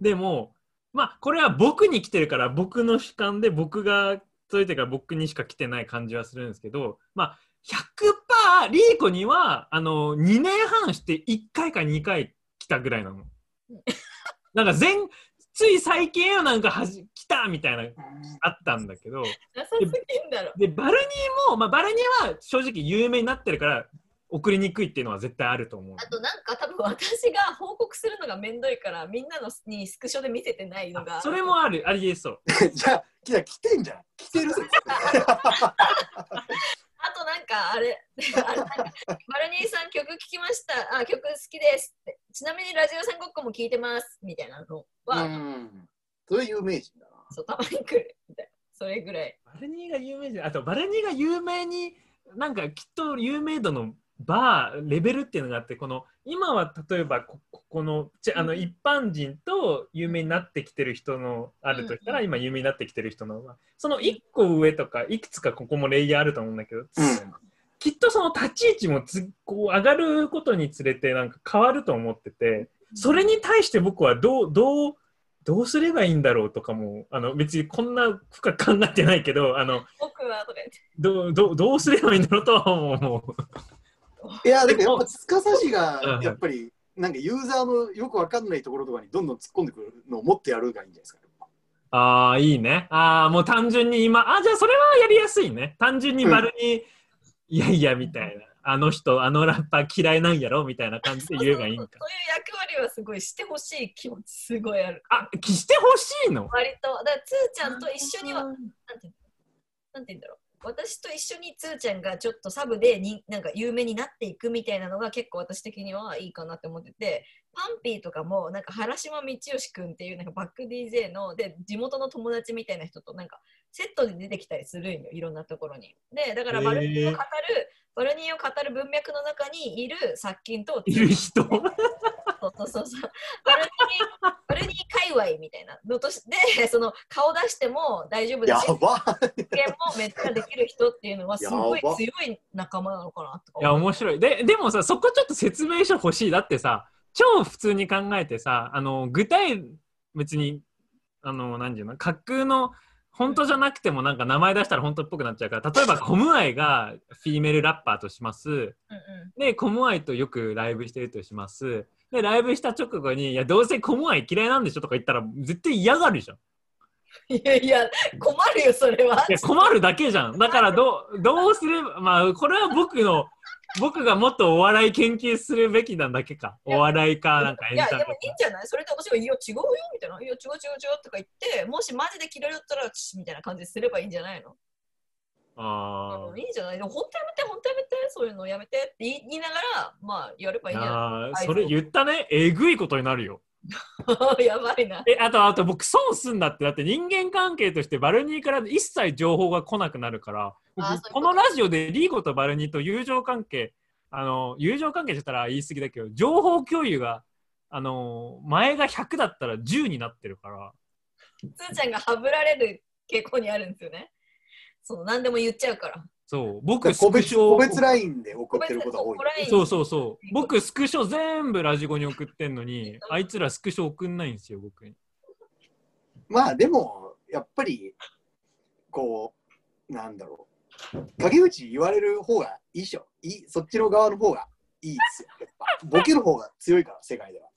でも、まあ、これは僕に来てるから、僕の主観で僕が届いてから僕にしか来てない感じはするんですけど、まあ、100%リーコにはあの2年半して1回か2回来たぐらいなの。なんか前つい最近はなんかはじ来たみたいなあったんだけど優しすぎんだろ。でバルニーも、まあ、バルニーは正直有名になってるから送りにくいっていうのは絶対あると思う。あとなんか多分私が報告するのがめんどいからみんなのにスクショで見せてないのがそれもあるありえそう。じゃあ、じゃあ来てんじゃん。来てるぜ。あとなんかあれ あれなんかマルニーさん曲聴きましたあ曲好きですってちなみにラジオさんごっこも聴いてますみたいなのは、うん。それ有名人だな。そうたまに来るみたいなそれぐらいバルニーが有名じゃん。あとバルニーが有名になんかきっと有名度のバーレベルっていうのがあってこの今は例えばこここのちあの一般人と有名になってきてる人のあるとしたら、うん今有名になってきてる人のその1個上とかいくつかここもレイヤーあると思うんだけど、うん。きっとその立ち位置もつこう上がることにつれてなんか変わると思っててそれに対して僕はどうどうどうすればいいんだろうとかもあの別にこんな深く考えてないけどあの僕はどうどうどうすればいいんだろうとは思う。いや、だからやっぱ、司しうんが、やっぱり、なんかユーザーのよくわかんないところとかにどんどん突っ込んでくるのをもっとやるがいいんじゃないですか。ああ、いいね。ああ、もう単純に今、あじゃあそれはやりやすいね。単純にバルに、いやいや、みたいな。あの人、あのラッパー嫌いなんやろみたいな感じで言えばいいんか。そういう役割はすごいしてほしい気持ちすごいあるあ、してほしいの？割とだからつーちゃんと一緒にはなんていうの？なんて言うんだろう私と一緒につーちゃんがちょっとサブでになんか有名になっていくみたいなのが結構私的にはいいかなって思っててパンピーとかもなんか原島道義くんっていうなんかバック DJ ので地元の友達みたいな人となんかセットで出てきたりするんよいろんなところに。でだからバルニーを語る、バルニーを語る文脈の中にいる殺菌といる人 そうそうそうそう。バルニー、バルニー界隈みたいなのとして、その顔出しても大丈夫だし、やば実験もめっちゃできる人っていうのはすごい強い仲間なのかなとかいや。面白い。で、でもさ、そこちょっと説明書欲しい。だってさ、超普通に考えてさ、あの、具体、別に、あの、何て言うの、架空の本当じゃなくてもなんか名前出したら本当っぽくなっちゃうから例えばコムアイがフィメールラッパーとしますうんうんでコムアイとよくライブしてるとしますでライブした直後に「いやどうせコムアイ嫌いなんでしょ」とか言ったら絶対嫌がるじゃん。いやいや、困るよ、それは。いや困るだけじゃん。だからどうどうすればまあこれは僕の僕がもっとお笑い研究するべきなだけか。お笑いかなんかエいや、ンタメでもいいんじゃない？それで私が、いや、違うよ、みたいな。いや、違う違う違うとか言って、もしマジで嫌いだったら、みたいな感じですればいいんじゃないの？あうんいいんじゃない？でも本当やめて、本当やめて、そういうのやめてって言いながら、まあ、やればいいんじゃなあーそれ言ったね。えぐいことになるよ。い やばいな。えあとあと僕損すんだって。だって人間関係としてバルニーから一切情報が来なくなるから。こと。このラジオでリーゴとバルニーと友情関係あの友情関係って言ったら言い過ぎだけど情報共有があの前が100だったら10になってるから。つーちゃんがはぶられる傾向にあるんですよね。その何でも言っちゃうから。そう僕ス個別クショ個別ラインで送ってることが多い。そうそうそう僕スクショ全部ラジゴに送ってんのにあいつらスクショ送んないんですよ僕にまあでも、やっぱり、こう、なんだろう。陰口言われる方がいいっしょ。いいそっちの側の方がいいですよ。ボケる方が強いから、世界では。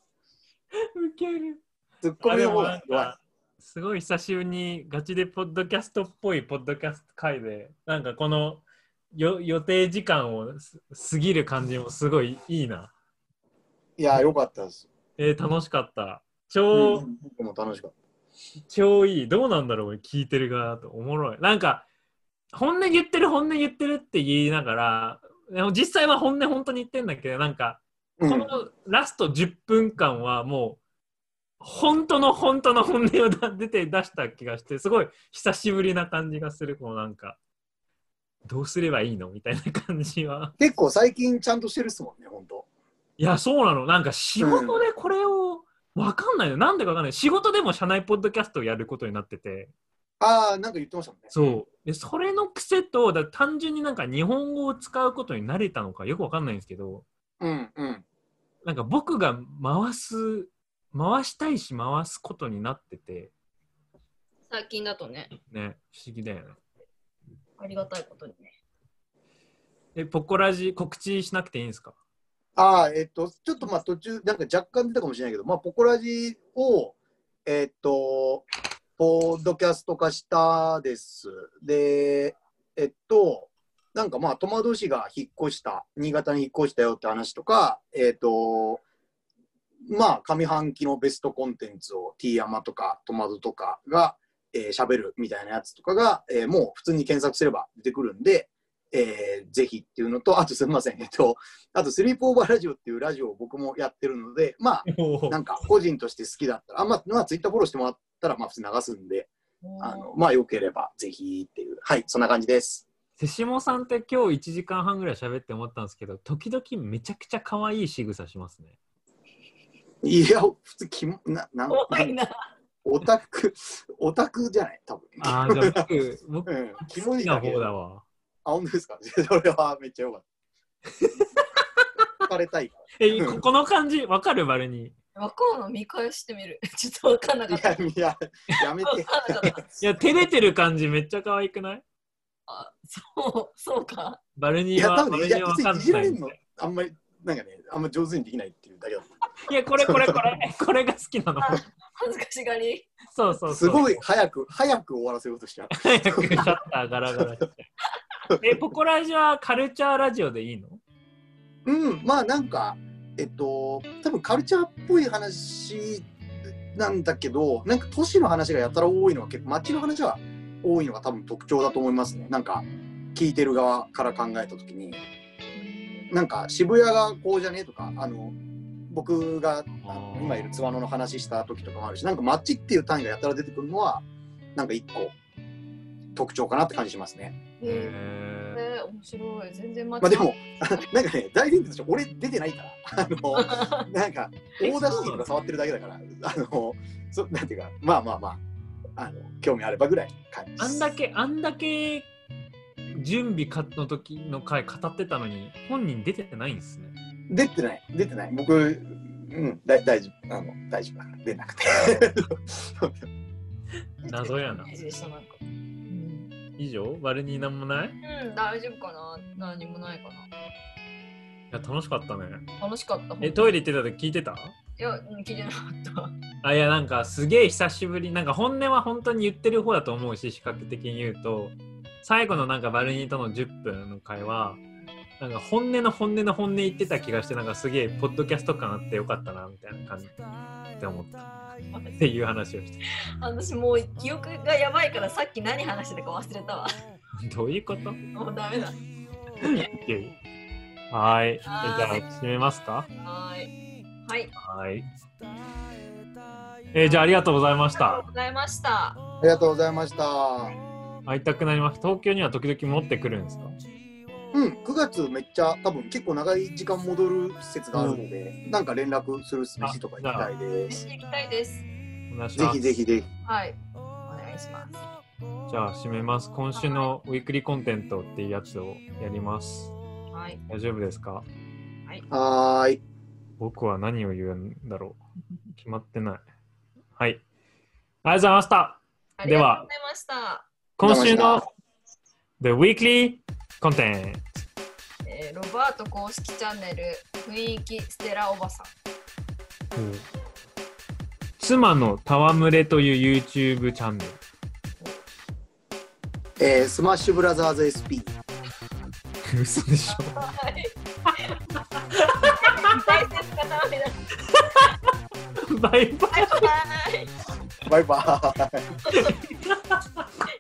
ウケるツッコミの方が弱いか。すごい久しぶりにガチでポッドキャストっぽいポッドキャスト会でなんかこのよ予定時間をす過ぎる感じもすごいいいな。いや、よかったです。えー楽しかった。う超、ん、僕も楽しかった。超いい。どうなんだろう聞いてる側と。おもろい。なんか本音言ってる本音言ってるって言いながらでも実際は本音本当に言ってんだけどなんかうんこのラスト10分間はもう本当の本当の本音をだ出て出した気がしてすごい久しぶりな感じがするこうなんか。どうすればいいのみたいな感じは。結構最近ちゃんとしてるっすもんね、本当。いやそうなの。なんか仕事でこれをわかんないの。なんでかわかんない。仕事でも社内ポッドキャストをやることになってて。ああ、なんか言ってましたもんね。そう。でそれの癖とだ単純になんか日本語を使うことに慣れたのかよくわかんないんですけど。うんうん。なんか僕が回す回したいし回すことになってて最近だとね、ね不思議だよねありがたいことにね。えポコラジ告知しなくていいんですか？ああ、えっと、ちょっとまあ途中、なんか若干出たかもしれないけど、まあ、ポコラジを、えっと、ポッドキャスト化したです。で、えっと、なんかまあ、戸惑市が引っ越した、新潟に引っ越したよって話とか、えっと、まあ、上半期のベストコンテンツを T 山とか戸惑とかが、えー、喋るみたいなやつとかが、えーもう普通に検索すれば出てくるんで、えーぜひっていうのと、あとすみません、えっと、あと、スリープオーバーラジオっていうラジオを僕もやってるので、まあ、なんか個人として好きだったら、あまあ、まあ、ツイッターフォローしてもらったら、まあ、普通に流すんで、あの、まあ、よければぜひっていう、はい、そんな感じです。手下さんって今日1時間半ぐらい喋って思ったんですけど時々めちゃくちゃ可愛い仕草しますねいや、普通、きも、な、な、多いな。オタク、オタクじゃない？多分。ああじゃあ僕僕うん、キモいだけ方だわあ、本当ですか？それはめっちゃよかった。疲れたいかえここの感じわかる？バルにわかんない。見返してみる。ちょっとわかんなかった。ら。いや、いや、やめて。いや照れてる感じめっちゃ可愛くない？あ、そう、そうか。バルニいや、ーは多分ね、いや、バルニーはわ別かんないにいじられるの、あんまり、なんかね、あんま上手にできないっていうだけだと思いやこれこれこれこれが好きなのあ恥ずかしがり？そうそうそううすごい早く、早く終わらせようとしちゃう。早くシャッターガラガラしちゃうえポコラジはカルチャーラジオでいいの？うん、まあなんか、えっと、多分カルチャーっぽい話なんだけど、なんか都市の話がやたら多いのは結構街の話が多いのが多分特徴だと思いますね。なんか聞いてる側から考えた時に、なんか渋谷がこうじゃねえとか、あの、僕が今いる津和野の話した時とかもあるし、なんか街っていう単位がやたら出てくるのは、なんか一個特徴かなって感じしますね。えへー、面白い。全然まあでも、なんかね、大前提として俺出てないから、あの、なんか、 Audacity とか触ってるだけだから、あの、そなんていうか、まあまあまあ、あの、興味あればぐらい感じ。あんだけあんだけ準備かの時の回語ってたのに本人出てないんですね。出てない、出てない。僕、うん、だ大丈夫、あの、大丈夫だから、出なくて。謎やな。以上？バルニーなんもない？いうん、大丈夫かな？何もないかや楽しかったね。な楽しかった。えトイレ行ってた時聞いてた？いや、うん聞いてなかった。あいやなんかすげえ久しぶり。なんか本音は本当に言ってる方だと思うし視覚的に言うと最後のなんかバルニーとの10分の会話なんか本音の本音の本音言ってた気がしてなんかすげえポッドキャスト感あってよかったなみたいな感じって思ったっていう話をして私もう記憶がやばいからさっき何話してたか忘れたわ。どういうこと？もうダメだ。はい。えじゃはあ、締めますか？はーい。はい。はい。えーじゃあ、ありがとうございましたありがとう。ございました。ありがとうございました。会いたくなります。東京には時々持ってくるんですか？うん、9月めっちゃ多分結構長い時間戻る施設があるので、なんか連絡する飯とか行きたいです。行きたいです。ぜお願いします。ひぜひぜひ。はい。お願いします。じゃあ、締めます。今週のウィークリーコンテントっていうやつをやります。はい。大丈夫ですか？はーい。僕は何を言うんだろう決まってない。はい。ありがとうございました。ありがとうございました。今週のありがと The Weekly Content。えーロバート公式チャンネル雰囲気ステラおばさん。妻の戯れという YouTube チャンネル。えー、スマッシュブラザーズ SP。嘘でしょはい。大切なためだ。バイバイ。バイバイ。バイバーイ。